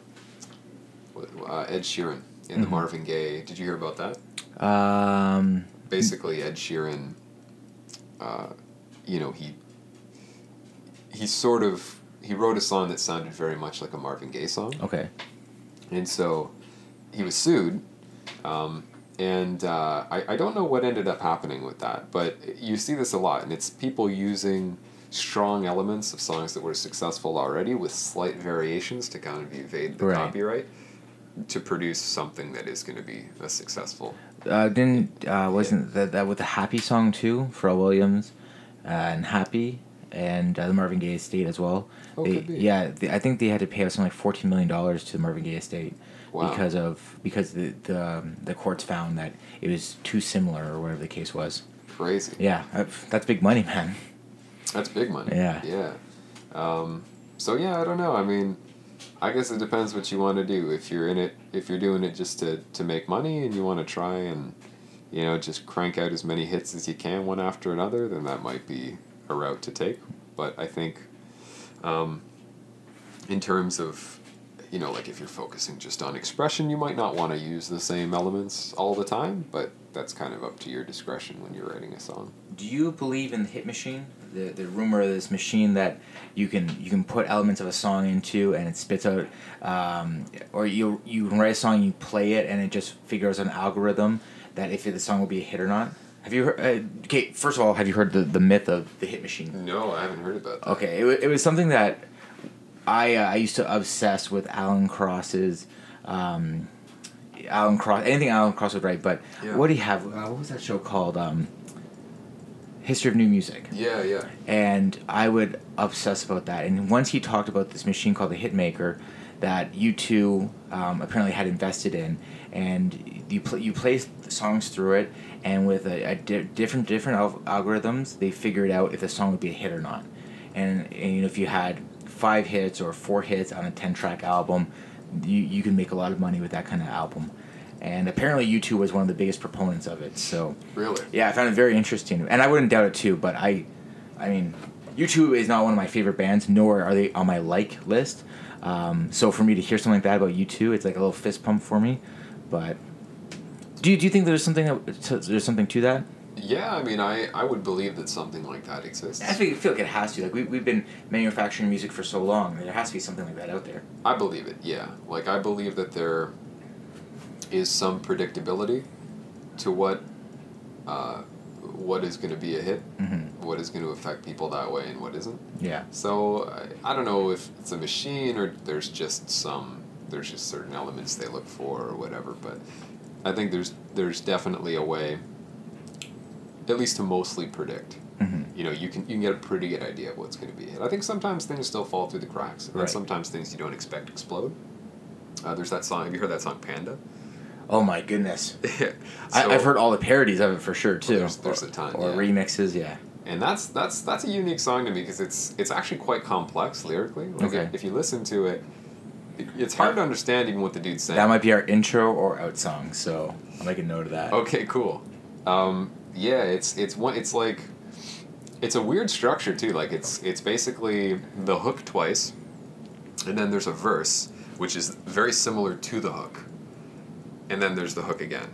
uh, Ed Sheeran in the Mhm. Marvin Gaye. Did you hear about that? Um Basically, Ed Sheeran, uh, you know, he he sort of he wrote a song that sounded very much like a Marvin Gaye song. okay And so he was sued. Um, and uh, I, I don't know what ended up happening with that, but you see this a lot. And it's people using strong elements of songs that were successful already with slight variations to kind of evade the Right. copyright to produce something that is going to be a successful. Uh, didn't uh, wasn't that, that with the happy song too pharrell williams uh, and happy and uh, the marvin gaye estate as well Oh, they, yeah they, i think they had to pay something like 14 million dollars to the marvin gaye estate Wow. because of because the the, um, the courts found that it was too similar or whatever the case was Crazy. yeah that's big money man That's big money. Yeah. Yeah. Um, so yeah, I don't know. I mean, I guess it depends what you want to do. If you're in it, if you're doing it just to, to make money and you want to try and, you know, just crank out as many hits as you can one after another, then that might be a route to take. But I think, um, in terms of, you know, like if you're focusing just on expression, you might not want to use the same elements all the time, but that's kind of up to your discretion when you're writing a song. Do you believe in the hit machine? The, the rumor of this machine that you can you can put elements of a song into and it spits out, um, or you you can write a song, you play it, and it just figures an algorithm that if the song will be a hit or not. Have you heard? Uh, okay, first of all, have you heard the, the myth of the hit machine? No, I haven't heard about that. Okay, it, it was something that I uh, I used to obsess with Alan Cross's. Um, Alan Cross, anything Alan Cross would write, but Yeah. what do you have? Uh, what was that show called? Um, History of New Music Yeah, yeah. and I would obsess about that. And once he talked about this machine called the Hitmaker, that U2 um, apparently had invested in, and you pl- you play songs through it, and with a, a di- different different al- algorithms, they figured out if the song would be a hit or not. and, and you know, if you had five hits or four hits on a ten track album, you you can make a lot of money with that kind of album. And apparently, U2 was one of the biggest proponents of it. So Really? yeah, I found it very interesting, and I wouldn't doubt it too. But I, I mean, U2 is not one of my favorite bands, nor are they on my like list. Um, so for me to hear something like that about U2, it's like a little fist pump for me. But do you, do you think there's something that, there's something to that? Yeah, I mean, I, I would believe that something like that exists. I feel, feel like it has to. Like we we've been manufacturing music for so long, there has to be something like that out there. I believe it, yeah. Like, I believe that there is some predictability to what uh, what is going to be a hit, Mm-hmm. what is going to affect people that way, and what isn't. Yeah. So I, I don't know if it's a machine or there's just some there's just certain elements they look for or whatever, but I think there's there's definitely a way at least to mostly predict. Mm-hmm. You know, you can you can get a pretty good idea of what's going to be a hit. I think sometimes things still fall through the cracks, and Right. sometimes things you don't expect explode. Uh, there's that song. Have you heard that song Panda? Oh my goodness. [laughs] So- I, I've heard all the parodies of it for sure too. there's- there's or, a ton, Or yeah. remixes, yeah. and that's that's that's a unique song to me because it's it's actually quite complex lyrically. Like Okay. if, if you listen to it, it, it's hard to understand even what the dude's saying. That might be our intro or out song, so I'll make a note of that. Okay, cool. Um, yeah, it's it's one. It's like it's a weird structure too. Like it's it's basically the hook twice, and then there's a verse which is very similar to the hook, and then there's the hook again.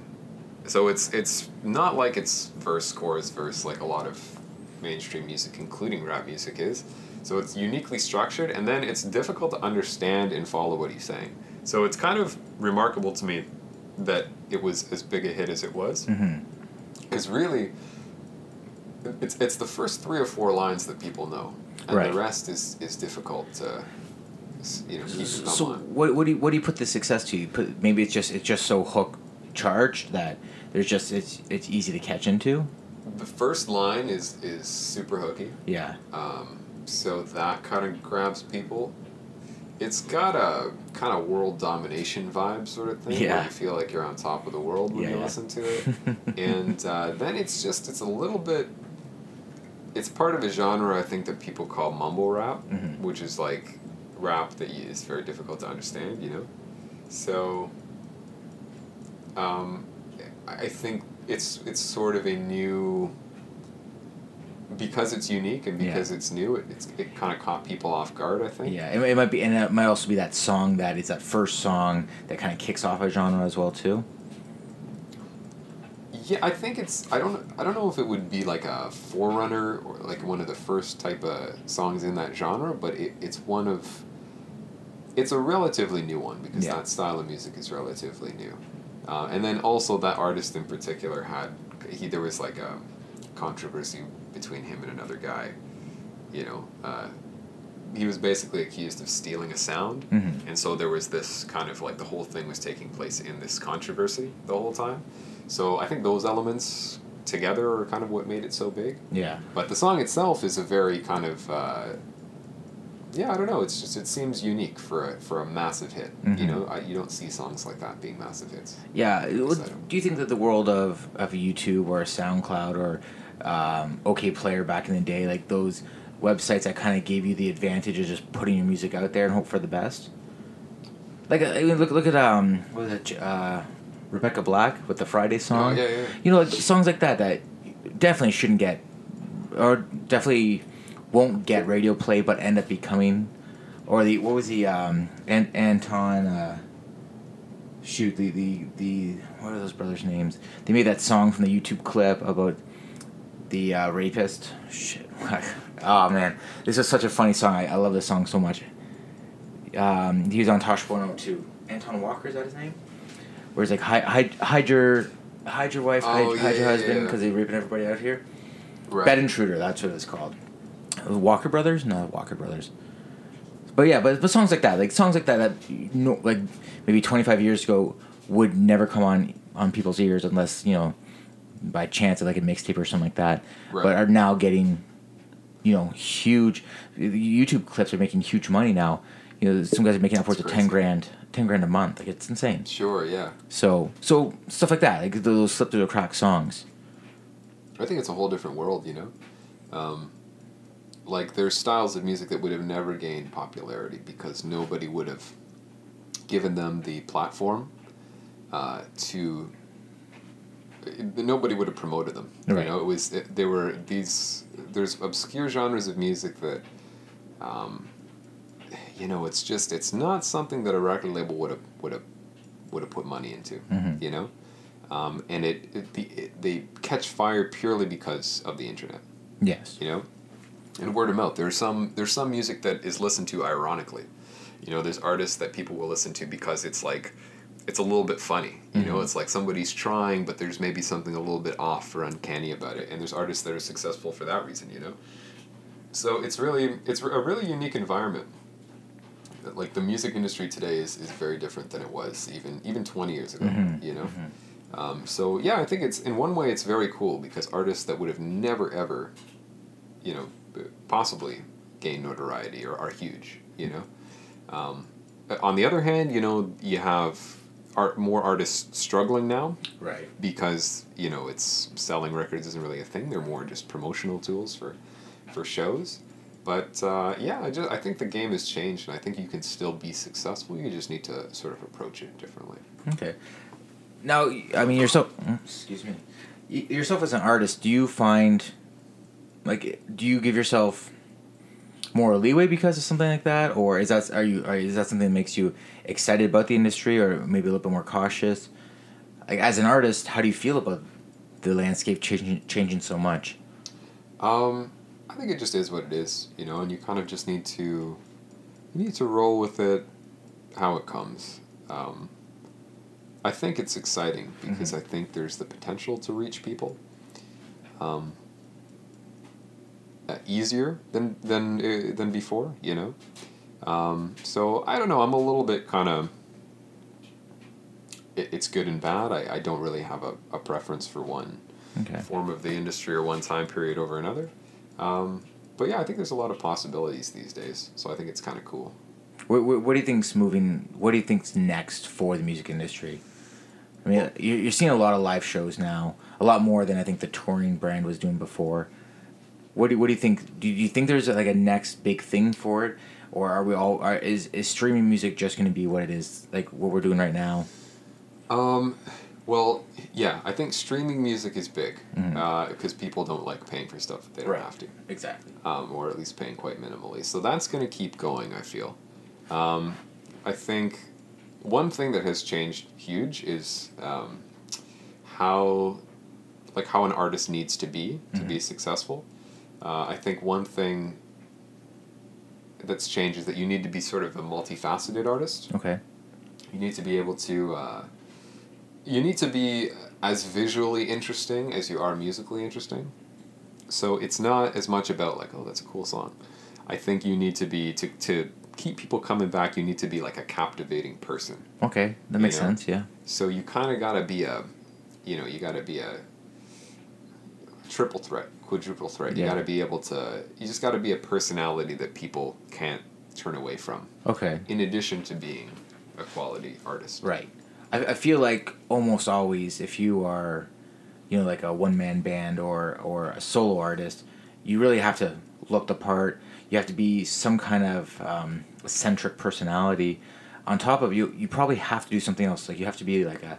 So it's it's not like it's verse chorus verse like a lot of mainstream music, including rap music, is. So it's uniquely structured, and then it's difficult to understand and follow what he's saying. So it's kind of remarkable to me that it was as big a hit as it was Mm-hmm. Because really it's it's the first three or four lines that people know and Right. the rest is is difficult to you know So, what, what do you what do you put the success to? You put maybe it's just it's just so hook charged that there's just it's it's easy to catch into. the first line is is super hooky Yeah. um, so that kind of grabs people it's got a kind of world domination vibe sort of thing Yeah. where you feel like you're on top of the world when Yeah, you yeah. listen to it [laughs] and uh, then it's just it's a little bit it's part of a genre i think that people call mumble rap Mhm. which is like rap that is very difficult to understand you know so um, i I think it's it's sort of a new because it's unique and Yeah. because it's new it, it's, it kind of caught people off guard i think Yeah, it, it might be, and it might also be that song that is that first song that kind of kicks off a genre as well too. Yeah, I think it's. I don't. I don't know if it would be like a forerunner or like one of the first type of songs in that genre, but it, it's one of. It's a relatively new one because Yeah. that style of music is relatively new, uh, and then also that artist in particular had he there was like a controversy between him and another guy, you know. Uh, he was basically accused of stealing a sound, Mhm. and so there was this kind of like the whole thing was taking place in this controversy the whole time. So I think those elements together are kind of what made it so big. Yeah. But the song itself is a very kind of uh, yeah, I don't know. It's just it seems unique for a for a massive hit. You Mhm. know, I, you don't see songs like that being massive hits. Yeah. it would- I don't- you think that the world of, of YouTube or SoundCloud or um, Okayplayer back in the day, like those websites that kind of gave you the advantage of just putting your music out there and hope for the best? Like, uh, I mean, look, look at um, what was it, uh, Rebecca Black with the Friday song. Oh, yeah, yeah. You know, like songs like that that definitely shouldn't get, or definitely won't get radio play, but end up becoming, or the what was the um, An- Anton. Uh, shoot the, the the what are those brothers' names? They made that song from the YouTube clip about the uh, rapist. Shit. [laughs] oh man, this is such a funny song. I, I love this song so much. Um, he was on Tosh.0 too. Anton Walker is that his name? Where he's like hide hide, hide your hide your wife, hide, Oh, hide yeah, your yeah, husband yeah. because they're raping everybody out here. Right. Bed Intruder, that's what it's called. Walker Brothers? No, Walker Brothers. But yeah, but, but songs like that, like songs like that, that you know, like maybe twenty five years ago would never come on on people's ears unless you know by chance like a mixtape or something like that. Right. But are now getting, you know, huge. YouTube clips are making huge money now. You know, some guys are making upwards of ten grand, ten grand a month. Like it's insane. Sure. Yeah. So so stuff like that, like those slip through the crack songs. I think it's a whole different world, you know. Um, like there's styles of music that would have never gained popularity because nobody would have given them the platform uh, to nobody would have promoted them Right. you know it was it, there were these there's obscure genres of music that um, you know it's just it's not something that a record label would have would have would have put money into Mhm. you know um, and it, it, the, it they catch fire purely because of the internet Yes. you know and word of mouth there's some there's some music that is listened to ironically you know there's artists that people will listen to because it's like it's a little bit funny you know Mhm. it's like somebody's trying but there's maybe something a little bit off or uncanny about it and there's artists that are successful for that reason you know so it's really it's a really unique environment like the music industry today is, is very different than it was even even 20 years ago Mhm. you know Mhm. um, so yeah, I think it's in one way it's very cool because artists that would have never ever, you know, possibly gained notoriety or are huge. You know, um, on the other hand, you know, you have art more artists struggling now Right. because you know it's selling records isn't really a thing. They're more just promotional tools for for shows. But uh, yeah, I just I think the game has changed, and I think you can still be successful. You just need to sort of approach it differently. Okay. Now, I mean, yourself. mm, Excuse me. Yourself as an artist, do you find, like, do you give yourself more leeway because of something like that, or is that are you are, is that something that makes you excited about the industry, or maybe a little bit more cautious? Like, as an artist, how do you feel about the landscape changing changing so much? Um, I think it just is what it is, you know, and you kind of just need to you need to roll with it how it comes. Um, I think it's exciting because I think there's the potential to reach people um, uh, easier than than uh, than before, you know. Um, so I don't know. I'm a little bit kind of. It, it's good and bad. I, I don't really have a, a preference for one Okay. form of the industry or one time period over another. Um, but yeah, I think there's a lot of possibilities these days. So I think it's kind of cool. What, what, what do you think's moving? What do you think's next for the music industry? I mean, you- you're seeing a lot of live shows now, a lot more than I think the touring brand was doing before. What do What do you think? Do you think there's like a next big thing for it, or are we all? Are, is is streaming music just going to be what it is, like what we're doing right now? Um, well, yeah, I think streaming music is big because people don't like paying for stuff that they don't Right. have to, Exactly. um, or at least paying quite minimally. So that's going to keep going, I feel. Um, I think one thing that has changed huge is um, how, like, how an artist needs to be to be successful. Uh, I think one thing that's changed is that you need to be sort of a multifaceted artist. Okay. You need to be able to. Uh, you need to be as visually interesting as you are musically interesting. So it's not as much about like, oh, that's a cool song. I think you need to be to to keep people coming back. You need to be like a captivating person. Okay, that makes You know? sense. Yeah. So you kind of gotta be a, you know, you gotta be a triple threat, quadruple threat. You Yeah. gotta be able to. You just gotta be a personality that people can't turn away from. Okay. In addition to being a quality artist. Right. I, I feel like almost always, if you are, you know, like a one man band or or a solo artist, you really have to look the part. You have to be some kind of um, eccentric personality. On top of you, you probably have to do something else. Like you have to be like a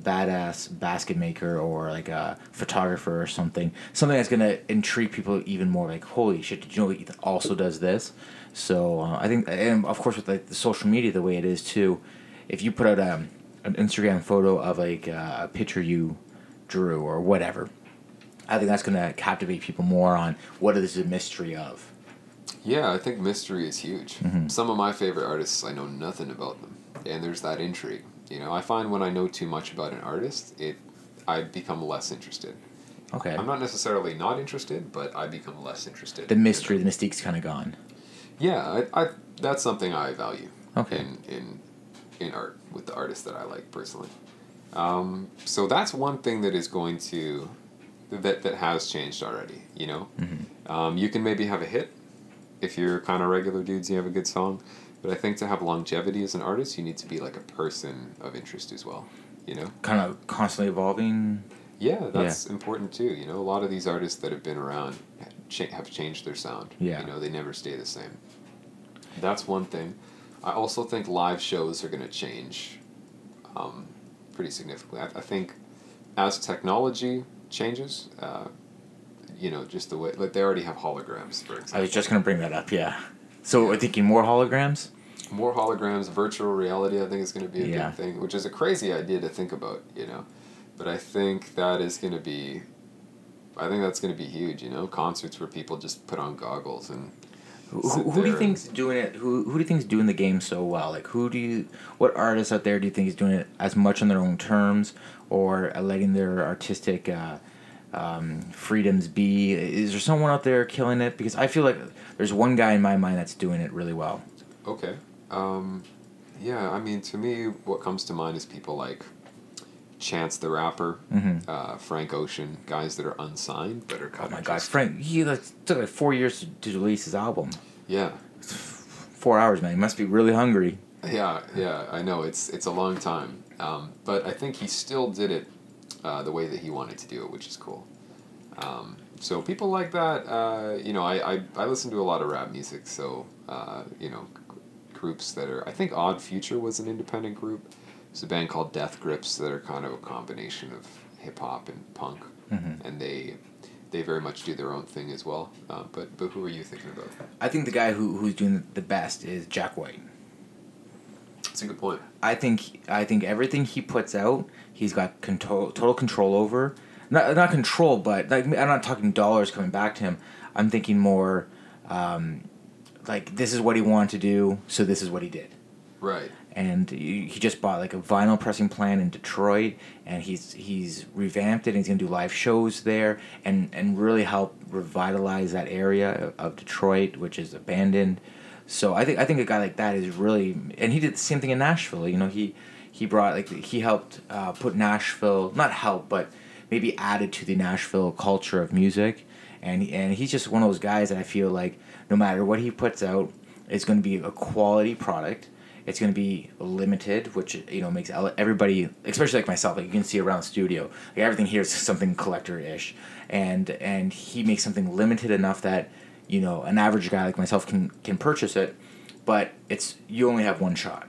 badass basket maker or like a photographer or something. Something that's gonna intrigue people even more. Like holy shit! Did you know he also does this? So uh, I think, and of course with like the social media the way it is too, if you put out um, an Instagram photo of like uh, a picture you drew or whatever, I think that's gonna captivate people more on what is the mystery of. Yeah, I think mystery is huge. Mhm. Some of my favorite artists, I know nothing about them, and there's that intrigue. You know, I find when I know too much about an artist, it I become less interested. Okay. I'm not necessarily not interested, but I become less interested. the mystery, the mystique's kind of gone. Yeah, I, I that's something I value. Okay. In in in art with the artists that I like personally. Um, so that's one thing that is going to that that has changed already. You know, Mhm. um, you can maybe have a hit if you're kind of regular dudes. You have a good song, but I think to have longevity as an artist, you need to be like a person of interest as well. You know. Kind of constantly evolving. Yeah, that's important too. You know, a lot of these artists that have been around have changed their sound. Yeah. You know, they never stay the same. That's one thing. I also think live shows are going to change um, pretty significantly. I, I think as technology changes, uh, you know, just the way, like they already have holograms, for example. I was just gonna bring that up. Yeah. So we're thinking more holograms. More holograms, virtual reality, I think is going to be a Yeah. big thing, which is a crazy idea to think about, you know. But I think that is going to be, I think that's going to be huge, you know, concerts where people just put on goggles and. Who, who do you think's doing it? Who who do you think's doing the game so well? Like who do you? What artists out there do you think is doing it as much on their own terms, or uh, letting their artistic uh, um, freedoms be? Is there someone out there killing it? Because I feel like there's one guy in my mind that's doing it really well. Okay. Um, yeah, I mean, to me, what comes to mind is people like Chance the Rapper, Mhm. uh, Frank Ocean, guys that are unsigned but are Oh kind my of god, Frank! He like, took like four years to, to release his album. Yeah, Four hours, man. He must be really hungry. yeah, yeah. I know it's it's a long time, um, but I think he still did it uh, the way that he wanted to do it, which is cool. Um, so people like that, uh, you know, I, I I listen to a lot of rap music, so uh, you know, groups that are. I think Odd Future was an independent group. It's a band called Death Grips that are kind of a combination of hip hop and punk, Mhm. and they they very much do their own thing as well. Uh, but but who are you thinking about? I think the guy who who's doing the best is Jack White. That's a good point. I think I think everything he puts out, he's got control, total control over. Not not control, but like I'm not talking dollars coming back to him. I'm thinking more, um, like this is what he wanted to do, so this is what he did. Right. And he just bought like a vinyl pressing plant in Detroit, and he's he's revamped it. and He's gonna do live shows there, and and really help revitalize that area of, of Detroit, which is abandoned. So I think I think a guy like that is really, and he did the same thing in Nashville. You know, he he brought like he helped uh, put Nashville not help, but maybe added to the Nashville culture of music, and and he's just one of those guys that I feel like no matter what he puts out, it's going to be a quality product. It's going to be limited, which you know makes everybody, especially like myself, like you can see around the studio, like everything here is [laughs] something collector ish, and and he makes something limited enough that you know an average guy like myself can can purchase it, but it's you only have one shot,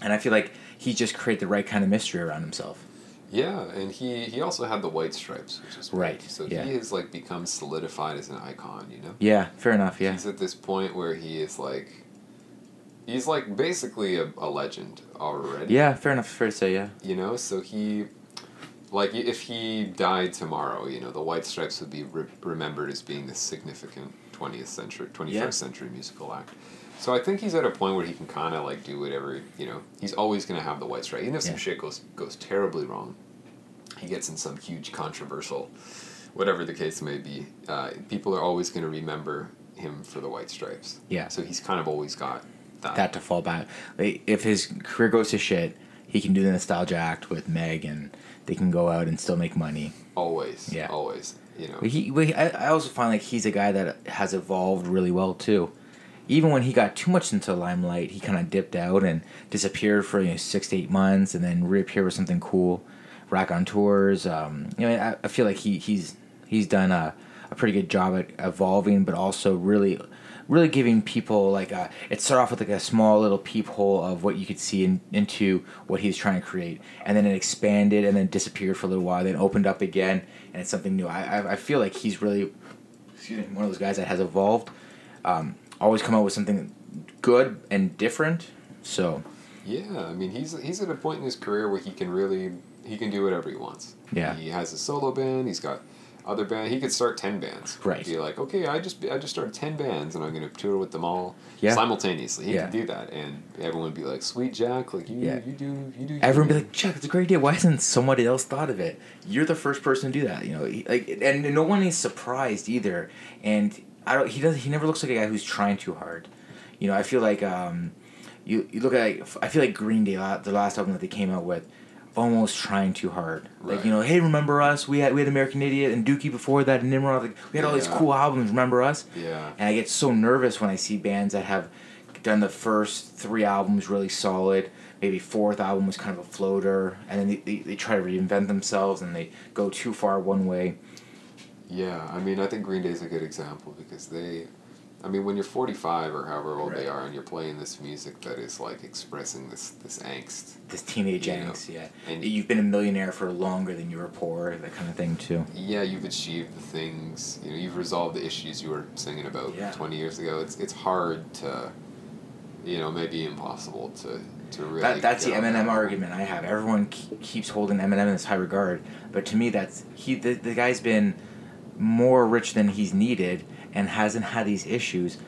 and I feel like he just created the right kind of mystery around himself. Yeah, and he he also had the white stripes, which is Right, weird. So yeah. he has like become solidified as an icon. You know. Yeah, fair enough. Yeah, He's at this point where he is like, he's like basically a, a legend already. yeah, fair enough. Fair to say. Yeah, You know, so he, like, if he died tomorrow, you know, the White Stripes would be re- remembered as being this significant twentieth century, twenty first Yeah. century musical act. So I think he's at a point where he can kind of like do whatever you know. He's always gonna have the White Stripe, even if some shit goes goes terribly wrong. He gets in some huge controversial, whatever the case may be. Uh, people are always gonna remember him for the White Stripes. Yeah. So he's kind of always got that. that to fall back. Like, if his career goes to shit, he can do the nostalgia act with Meg, and they can go out and still make money. always. Yeah. Always. You know. But he, but he- I, I also find like he's a guy that has evolved really well too. Even when he got too much into limelight, he kind of dipped out and disappeared for you know, six to eight months, and then reappeared with something cool. Raconteurs. Um, know, I, I feel like he he's he's done a, a pretty good job at evolving, but also really really giving people like a, it started off with like a small little peephole of what you could see in, into what he's trying to create and then it expanded and then disappeared for a little while then opened up again and it's something new i, I, I feel like he's really excuse me, one of those guys that has evolved um, always come out with something good and different so Yeah, I mean he's he's at a point in his career where he can really he can do whatever he wants. Yeah. He has a solo band. He's got other band. He could start ten bands. Right. Be like, okay, I just I just started ten bands and I'm gonna tour with them all Yeah. simultaneously. He Yeah. can do that, and everyone would be like, sweet Jack, like you Yeah. you do you do. everyone be like, "Jack, it's a great idea. Why hasn't somebody else thought of it? You're the first person to do that. You know, he- like, and no one is surprised either. And I don't. He does. He never looks like a guy who's trying too hard. You know, I feel like um, you you look at. Like, I feel like Green Day, the last album that they came out with, almost trying too hard. Like you know, hey, remember us? We had we had American Idiot and Dookie before that, and Nimrod. Like, we had all these cool albums. Remember us? Yeah. And I get so nervous when I see bands that have done the first three albums really solid. Maybe fourth album was kind of a floater, and then they, they, they try to reinvent themselves and they go too far one way. Yeah, I mean, I think Green Day is a good example because they, I mean, when you're 45 or however old they are and you're playing this music that is like expressing this this angst, This teenage You know, angst, yeah. and- You've been a millionaire for longer than you were poor, that kind of thing too. yeah, you've achieved the things, you know, you've resolved the issues you were singing about Yeah. 20 years ago. It's it's hard to, you know, maybe impossible to to really. That, that's the on that Eminem argument I have. Everyone ke- keeps holding Eminem in this high regard, but to me, that's he. The, the guy's been more rich than he's needed and hasn't had these issues.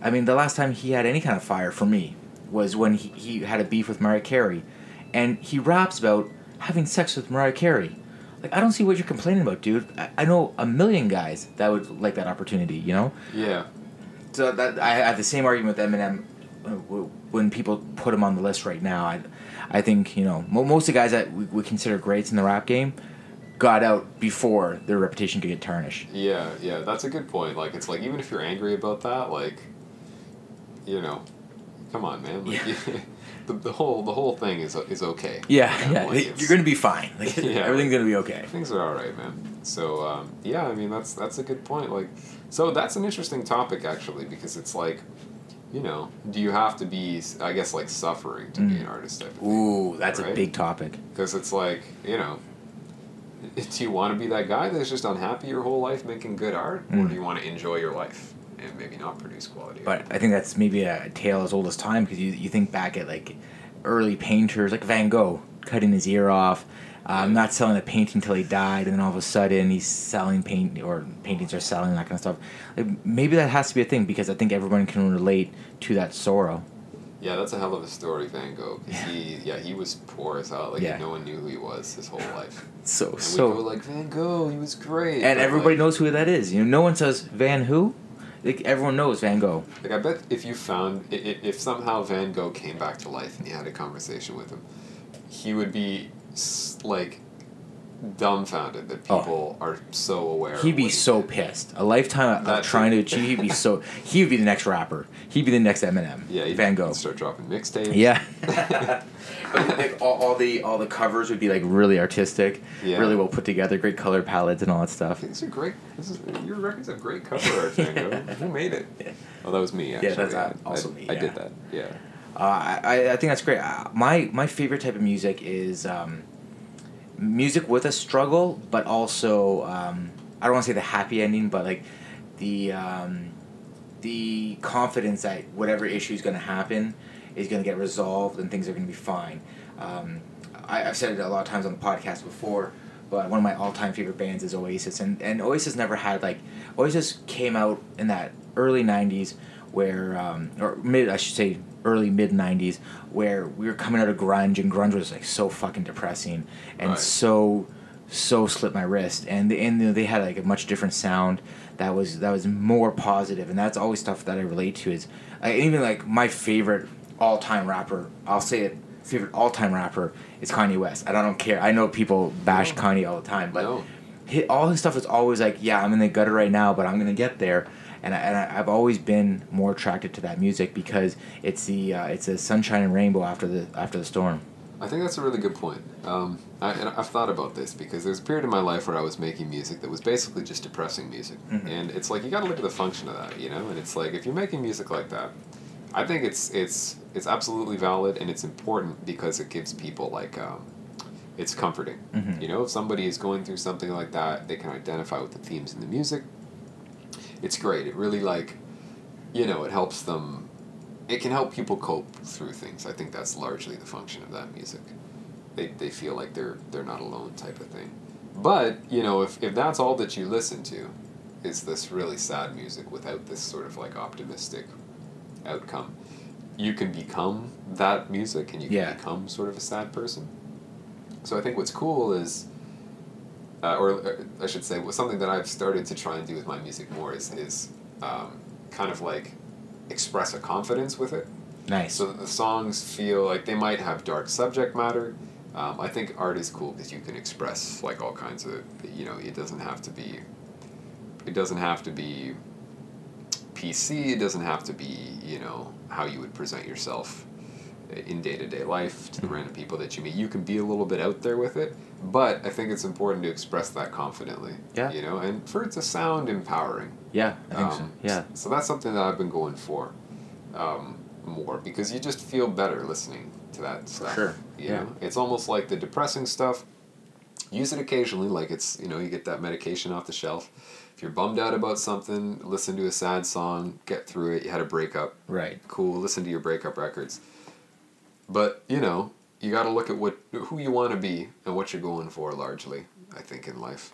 I mean, the last time he had any kind of fire for me was when he, he had a beef with Mariah Carey, and he raps about having sex with Mariah Carey. Like, I don't see what you're complaining about, dude. I, I know a million guys that would like that opportunity, you know? Yeah, So that I have the same argument with Eminem uh, when people put him on the list right now. I, I think you know most of the guys that we, we consider greats in the rap game got out before their reputation could get tarnished. yeah, yeah. That's a good point. Like, it's like even if you're angry about that, like, you know, come on, man. Like, Yeah. [laughs] the, the whole the whole thing is is okay. Yeah, You know, yeah, like, you're gonna be fine. Like, [laughs] Yeah. everything's gonna be okay. Things are all right, man. So um, yeah, I mean that's that's a good point. Like, so that's an interesting topic actually because it's like, you know, do you have to be, I guess, like suffering to be Mm. an artist type thing? Ooh, that's a big topic. Because it's like, you know, [laughs] do you want to be that guy that's just unhappy your whole life making good art, or Mm. do you want to enjoy your life and maybe not produce quality? art? But I think that's maybe a tale as old as time because you, you think back at like early painters like Van Gogh cutting his ear off, um, not selling a painting till he died, and then all of a sudden he's selling paint or paintings are selling that kind of stuff. Like, maybe that has to be a thing because I think everyone can relate to that sorrow. Yeah, that's a hell of a story, Van Gogh. Yeah. he, yeah, he was poor as hell. Like Yeah. no one knew who he was his whole life. So And we so, go like Van Gogh, he was great. and but, everybody like, knows who that is. You know, no one says Van who. Like everyone knows Van Gogh. Like I bet if you found if somehow Van Gogh came back to life and you had a conversation with him, he would be like dumbfounded that Oh. people are so aware. He'd be so pissed. A lifetime of trying to achieve. He'd be so. [laughs] He would be the next rapper. He'd be the next Eminem. Yeah, he'd, Van Gogh. start dropping mixtapes. Yeah. [laughs] like all, all the all the covers would be like really artistic, Yeah. really well put together, great color palettes and all that stuff. These are great. This is, your records have great cover art, Van Gogh. [laughs] Who made it? Yeah. Oh, that was me. Actually. that's, I- uh, also I, me, I did that. Yeah. Uh, I I think that's great. Uh, my my favorite type of music is um, music with a struggle, but also um, I don't want to say the happy ending, but like the um, the confidence that whatever issue is going to happen is going to get resolved and things are going to be fine. Um, I, I've said it a lot of times on the podcast before, but one of my all time favorite bands is Oasis, and and Oasis never had like Oasis came out in that early '90s where um, or mid I should say early mid '90s where we were coming out of grunge and grunge was like so fucking depressing and Right. so so slit my wrist and they, and they had like a much different sound that was that was more positive and that's always stuff that I relate to is uh, I, even like my favorite all time rapper I'll say it favorite all time rapper is Kanye West and I don't care I know people bash No. Kanye all the time but No. hi all his stuff is always like yeah I'm in the gutter right now but I'm gonna get there and, I, and I, I've always been more attracted to that music because it's the uh, it's a sunshine and rainbow after the after the storm I think that's a really good point. Um, I, and I've thought about this because there's a period in my life where I was making music that was basically just depressing music, Mhm. and it's like you got to look at the function of that, you know. And it's like if you're making music like that, I think it's it's it's absolutely valid and it's important because it gives people like um, it's comforting. Mhm. You know, if somebody is going through something like that, they can identify with the themes in the music. It's great. It really like, you know, it helps them it can help people cope through things. I think that's largely the function of that music. They, they feel like they're they're not alone type of thing. But, you know, if, if that's all that you listen to is this really sad music without this sort of like optimistic outcome, you can become that music and you can Yeah. become sort of a sad person. So I think what's cool is uh, or uh, I should say, something that I've started to try and do with my music more is, is um, kind of like express a confidence with it. nice So that the songs feel like they might have dark subject matter. Um, I think art is cool because you can express like all kinds of, you know, it doesn't have to be, it doesn't have to be PC, it doesn't have to be, you know, how you would present yourself in day to day life to the random people that you meet. You can be a little bit out there with it, but I think it's important to express that confidently. Yeah. You know, and for it to sound empowering. Yeah, I think so. Um, Yeah. So that's something that I've been going for um, more because you just feel better listening to that stuff. sure. You Yeah. know, it's almost like the depressing stuff. Use it occasionally, like it's you know you get that medication off the shelf. If you're bummed out about something, listen to a sad song, get through it. You had a breakup, Right. cool. Listen to your breakup records. But you know, you got to look at what who you want to be and what you're going for. Largely, I think in life,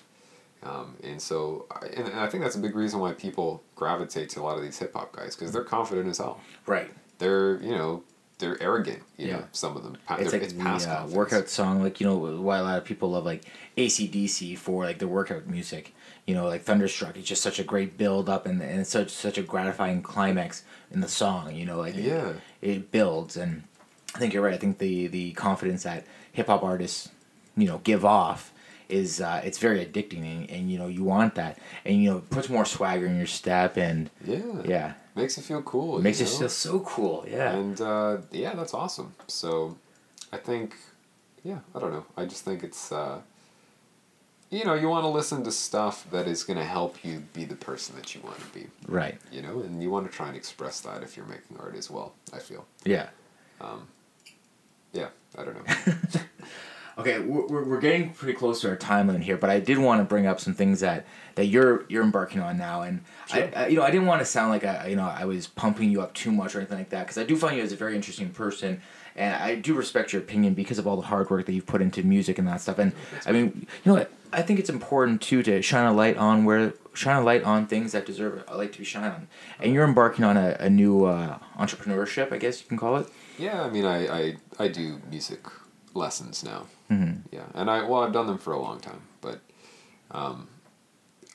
um, and so I- and, and I think that's a big reason why people gravitate to a lot of these hip hop guys because they're confident as hell. Right. They're you know they're arrogant. You Yeah. know, some of them. It's like the past uh, workout song, like you know why a lot of people love like AC/DC for like their workout music. You know, like Thunderstruck. It's just such a great build up and, and it's such such a gratifying climax in the song. You know, like it- Yeah. it, builds and I think you're right. I think the the confidence that hip hop artists, you know, give off is uh, it's very addicting and, and you know you want that and you know it puts more swagger in your step and Yeah. yeah Makes you feel cool. it makes you it know? feel so cool yeah And uh, yeah, that's awesome. So, I think, yeah, I don't know. I just think it's, uh, you know, you want to listen to stuff that is going to help you be the person that you want to be. right You know, and you want to try and express that if you're making art as well. I feel. yeah Yeah, I don't know. [laughs] Okay, we're, we're- getting pretty close to our time limit here, but I did want to bring up some things that, that you're you're embarking on now, and Sure. I, I you know I didn't want to sound like I you know I was pumping you up too much or anything like that because I do find you as a very interesting person, and I do respect your opinion because of all the hard work that you've put into music and that stuff. And I mean, you know what? I think it's important too to shine a light on where shine a light on things that deserve a light to be shined on. And you're embarking on a, a new uh, entrepreneurship, I guess you can call it. Yeah, I mean, I, I, I do music lessons now. Mm-hmm. Yeah, and I well, I've done them for a long time, but um,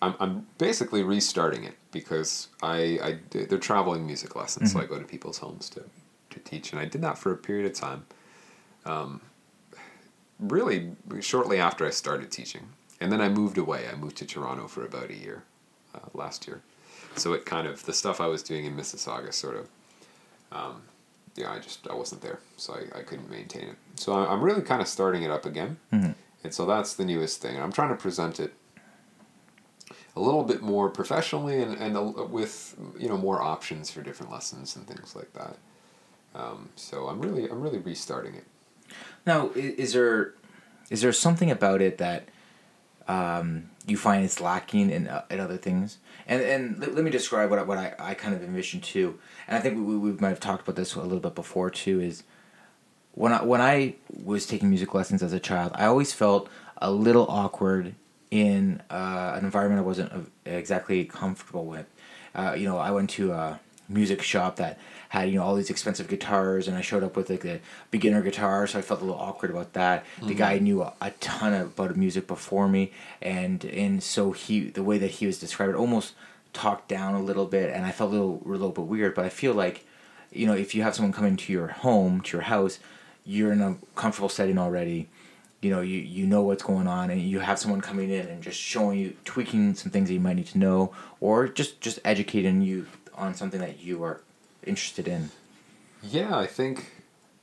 I'm I'm basically restarting it because I I they're traveling music lessons, so I go to people's homes to to teach, and I did that for a period of time. Um, really, shortly after I started teaching, and then I moved away. I moved to Toronto for about a year uh, last year, so it kind of the stuff I was doing in Mississauga sort of. Um, yeah, I just I wasn't there, so I, I couldn't maintain it. So I- I'm really kind of starting it up again, Mhm. and so that's the newest thing. And I'm trying to present it a little bit more professionally and and a, with you know more options for different lessons and things like that. Um, so I'm really I'm really restarting it. Now, is there is there something about it that um, you find it's lacking in, uh, in other things? And and let, let me describe what I, what I, I kind of envision too. And I think we, we might have talked about this a little bit before too. Is when I when I was taking music lessons as a child, I always felt a little awkward in uh, an environment I wasn't exactly comfortable with. Uh, you know, I went to a music shop that had you know all these expensive guitars, and I showed up with like a beginner guitar, so I felt a little awkward about that. The mm-hmm. guy knew a, a ton about music before me, and and so he the way that he was described almost talked down a little bit, and I felt a little a little bit weird. But I feel like you know if you have someone coming to your home to your house, you're in a comfortable setting already you know you, you know what's going on and you have someone coming in and just showing you tweaking some things that you might need to know or just just educating you on something that you are interested in Yeah, I think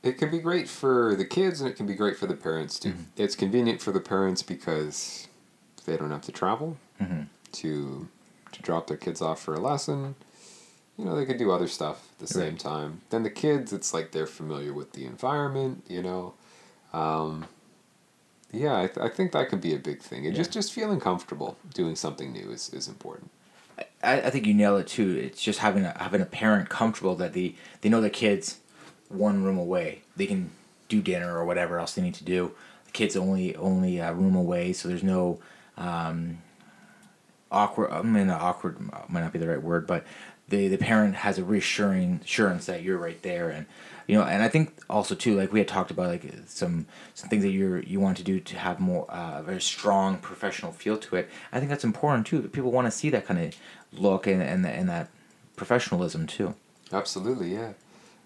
it can be great for the kids and it can be great for the parents too. It's convenient for the parents because they don't have to travel Mhm. to to drop their kids off for a lesson. You know, they could do other stuff at the same Right. time. Then the kids, it's like they're familiar with the environment. You know, um, yeah, I, th- I think that could be a big thing. And Yeah. just just feeling comfortable doing something new is, is important. I, I think you nail it too. It's just having a, having a parent comfortable that they they know the kids one room away. They can do dinner or whatever else they need to do. The kids only only a room away so there's no um, awkward I mean awkward might not be the right word but the the parent has a reassuring assurance that you're right there and you know and I think also too like we had talked about like some some things that you're you want to do to have more uh, a very strong professional feel to it I think that's important too people want to see that kind of look and and, and that professionalism too Absolutely, yeah.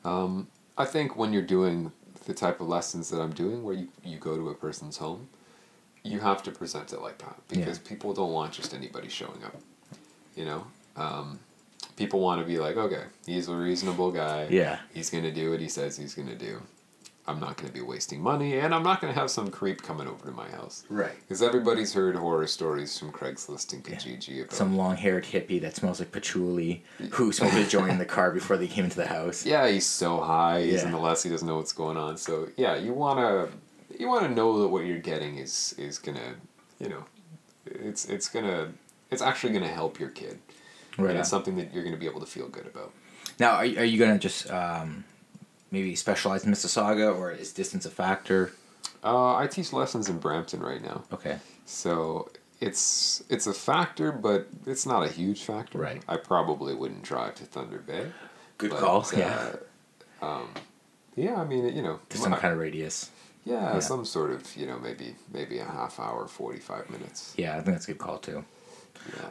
Um, I think when you're doing the type of lessons that I'm doing, where you, you go to a person's home, you have to present it like that because people don't want just anybody showing up. You know, um, people want to be like, okay, he's a reasonable guy. Yeah. He's gonna do what he says he's gonna do. I'm not going to be wasting money, and I'm not going to have some creep coming over to my house. Right. Because everybody's heard horror stories from Craigslist and Kijiji about Some long haired hippie that smells like patchouli who smoked a joint in the car [laughs] before they came into the house. yeah, he's so high. He's Yeah. in the less. He doesn't know what's going on. So yeah, you wanna you wanna know that what you're getting is is gonna you know, it's it's gonna it's actually gonna help your kid. Right. And it's something that you're gonna be able to feel good about. Now, are, are you going to just um, maybe specialize in Mississauga or is distance a factor? Uh, I teach lessons in Brampton right now, Okay. so it's it's a factor, but it's not a huge factor. Right. I probably wouldn't drive to Thunder Bay. Good but, call. uh, yeah. Um, yeah, I mean, you know, To some kind of radius. Yeah, Yeah. some sort of, you know, maybe maybe a half hour, 45 minutes. Yeah, I think that's a good call too.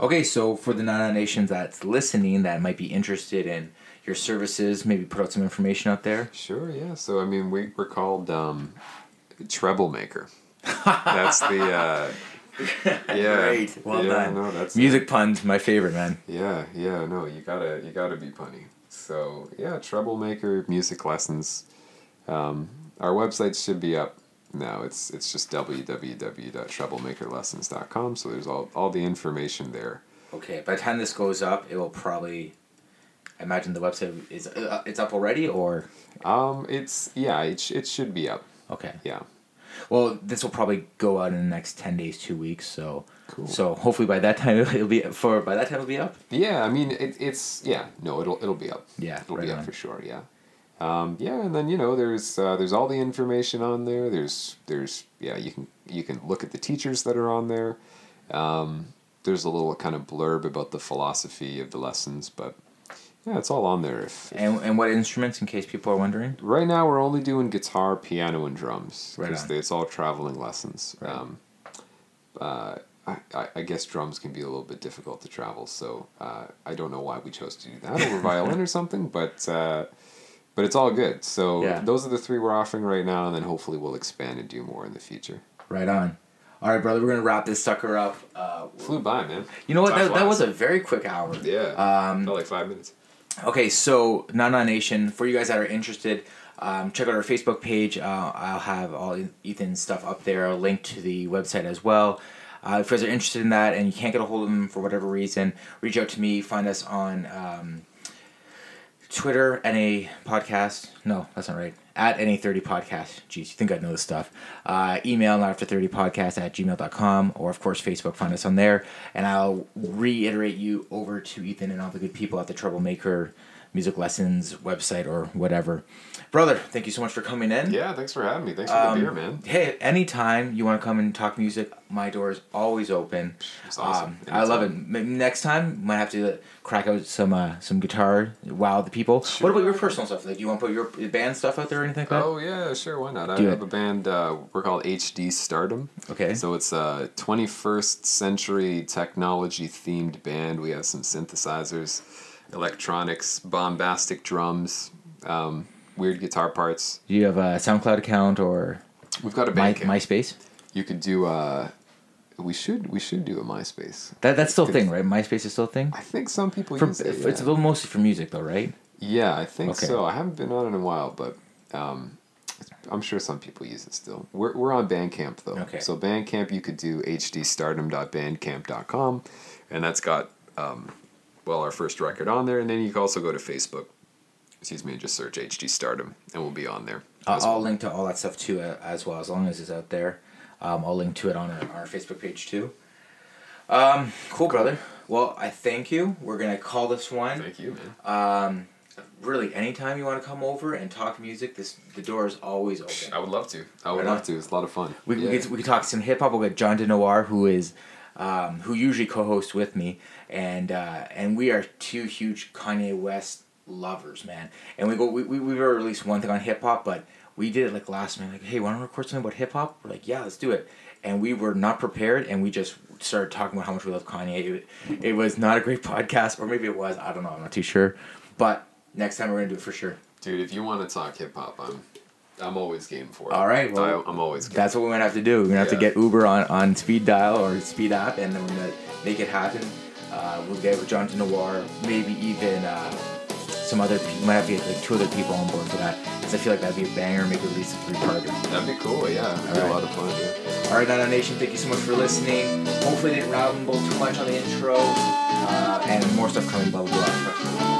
Okay, so for the Nana Nations that's listening that might be interested in your services, maybe put out some information out there. Sure, yeah. So, I mean, we, we're called um, Treble Maker. That's the, uh, [laughs] yeah. Great. Well yeah, done. No, that's Music puns, my favorite, man. Yeah, yeah, no, you gotta, you gotta be punny. So, yeah, Treble Maker, music lessons. Um, our website should be up now. It's, it's just www.treblemakerlessons.com. So there's all, all the information there. Okay, by the time this goes up, it will probably. I imagine the website is uh, it's up already, or Um, it's, yeah, it, sh- it should be up. okay. Yeah. Well, this will probably go out in the next ten days, two weeks. So, Cool. so hopefully by that [laughs] time it'll be for by that time it'll be up. Yeah, I mean it, it's yeah no it'll it'll be up Yeah, it'll right be up for sure yeah, um, yeah and then you know there's uh, there's all the information on there there's there's yeah you can you can look at the teachers that are on there um, there's a little kind of blurb about the philosophy of the lessons but yeah it's all on there if, if- And and what instruments, in case people are wondering? right now we're only doing guitar piano and drums Right because on. it's all traveling lessons Right. um, uh, I, I, I guess drums can be a little bit difficult to travel, so uh, I don't know why we chose to do that over [laughs] violin or something, but uh, but it's all good. So Yeah. those are the three we're offering right now, and then hopefully we'll expand and do more in the future. Right on. All right, brother. We're gonna wrap this sucker up. Uh, Flew by, man. you know what? That, that was a very quick hour. yeah. Um, felt like five minutes. Okay, so Nana Nation, for you guys that are interested, um, check out our Facebook page. Uh, I'll have all Ethan's stuff up there. I'll link to the website as well. Uh, if you guys are interested in that and you can't get a hold of them for whatever reason, reach out to me. Find us on um, Twitter, NA Podcast. No, that's not right. At NA30 Podcast. Jeez, you think I know this stuff. Uh, email not after30podcast at gmail.com or, of course, Facebook. Find us on there. And I'll reiterate you over to Ethan and all the good people at the Treble Maker Music Lessons website or whatever. Brother, thank you so much for coming in. Yeah, thanks for having me. Thanks for Um, the beer, man. Hey, anytime you want to come and talk music, my door is always open. It's awesome. Um, I love it. Next time, might have to crack out some uh, some guitar, wow the people. Sure. What about your personal stuff? Like, do you want to put your band stuff out there or anything like that? Oh yeah, sure. Why not? I Do have a band. Uh, we're called HD Stardom. Okay. So it's a 21st century technology themed band. We have some synthesizers, electronics, bombastic drums, um, weird guitar parts. Do you have a SoundCloud account or We've got a My, MySpace? you could do. Uh, we should we should do a MySpace. That that's still a thing, right? MySpace is still a thing. I think some people For, use it. It's yeah. mostly for music, though, right? Yeah, I think Okay. so. I haven't been on it in a while, but um, I'm sure some people use it still. We're, we're on Bandcamp though. Okay. So Bandcamp, you could do hdstardom.bandcamp.com, and that's got um, well our first record on there, and then you can also go to Facebook. Excuse me, and just search HD Stardom, and we'll be on there. I'll, as I'll well. link to all that stuff too uh, as well, as long as it's out there. Um, I'll link to it on our, our Facebook page too. Um, cool, brother. Well, I thank you. We're gonna call this one. Thank you, man. Um, really, anytime you want to come over and talk music, this the door is always open. I would love to. I would Right love on. to. It's a lot of fun. We, Yeah. we, could, we could talk some hip hop. We'll get John DeNoir, who is um, who usually co-hosts with me, and uh, and we are two huge Kanye West lovers, man. And we go we we we were released one thing on hip hop, but we did it like last minute. Like, hey, want to record something about hip hop? We're like, yeah, let's do it. And we were not prepared, and we just started talking about how much we love Kanye. It, it was not a great [laughs] podcast, or maybe it was. I don't know. I'm not too sure. But next time we're gonna do it for sure. Dude, if you want to talk hip hop, I'm I'm always game for it. All right, well, I, I'm always game. That's what we're gonna have to do. We're gonna have to get Uber on, on speed dial or speed app, and then we're gonna make it happen. Uh, we'll get with Jonathan Noir, maybe even uh, some other. Pe- might have to get like two other people on board for that. It's I feel like that'd be a banger. Maybe at least a three-parter. That'd be cool. Yeah, it'd be a lot of fun. Yeah. All right, Nano Nation, thank you so much for listening. Hopefully, I didn't ramble too much on the intro, uh, and more stuff coming. Blah blah blah.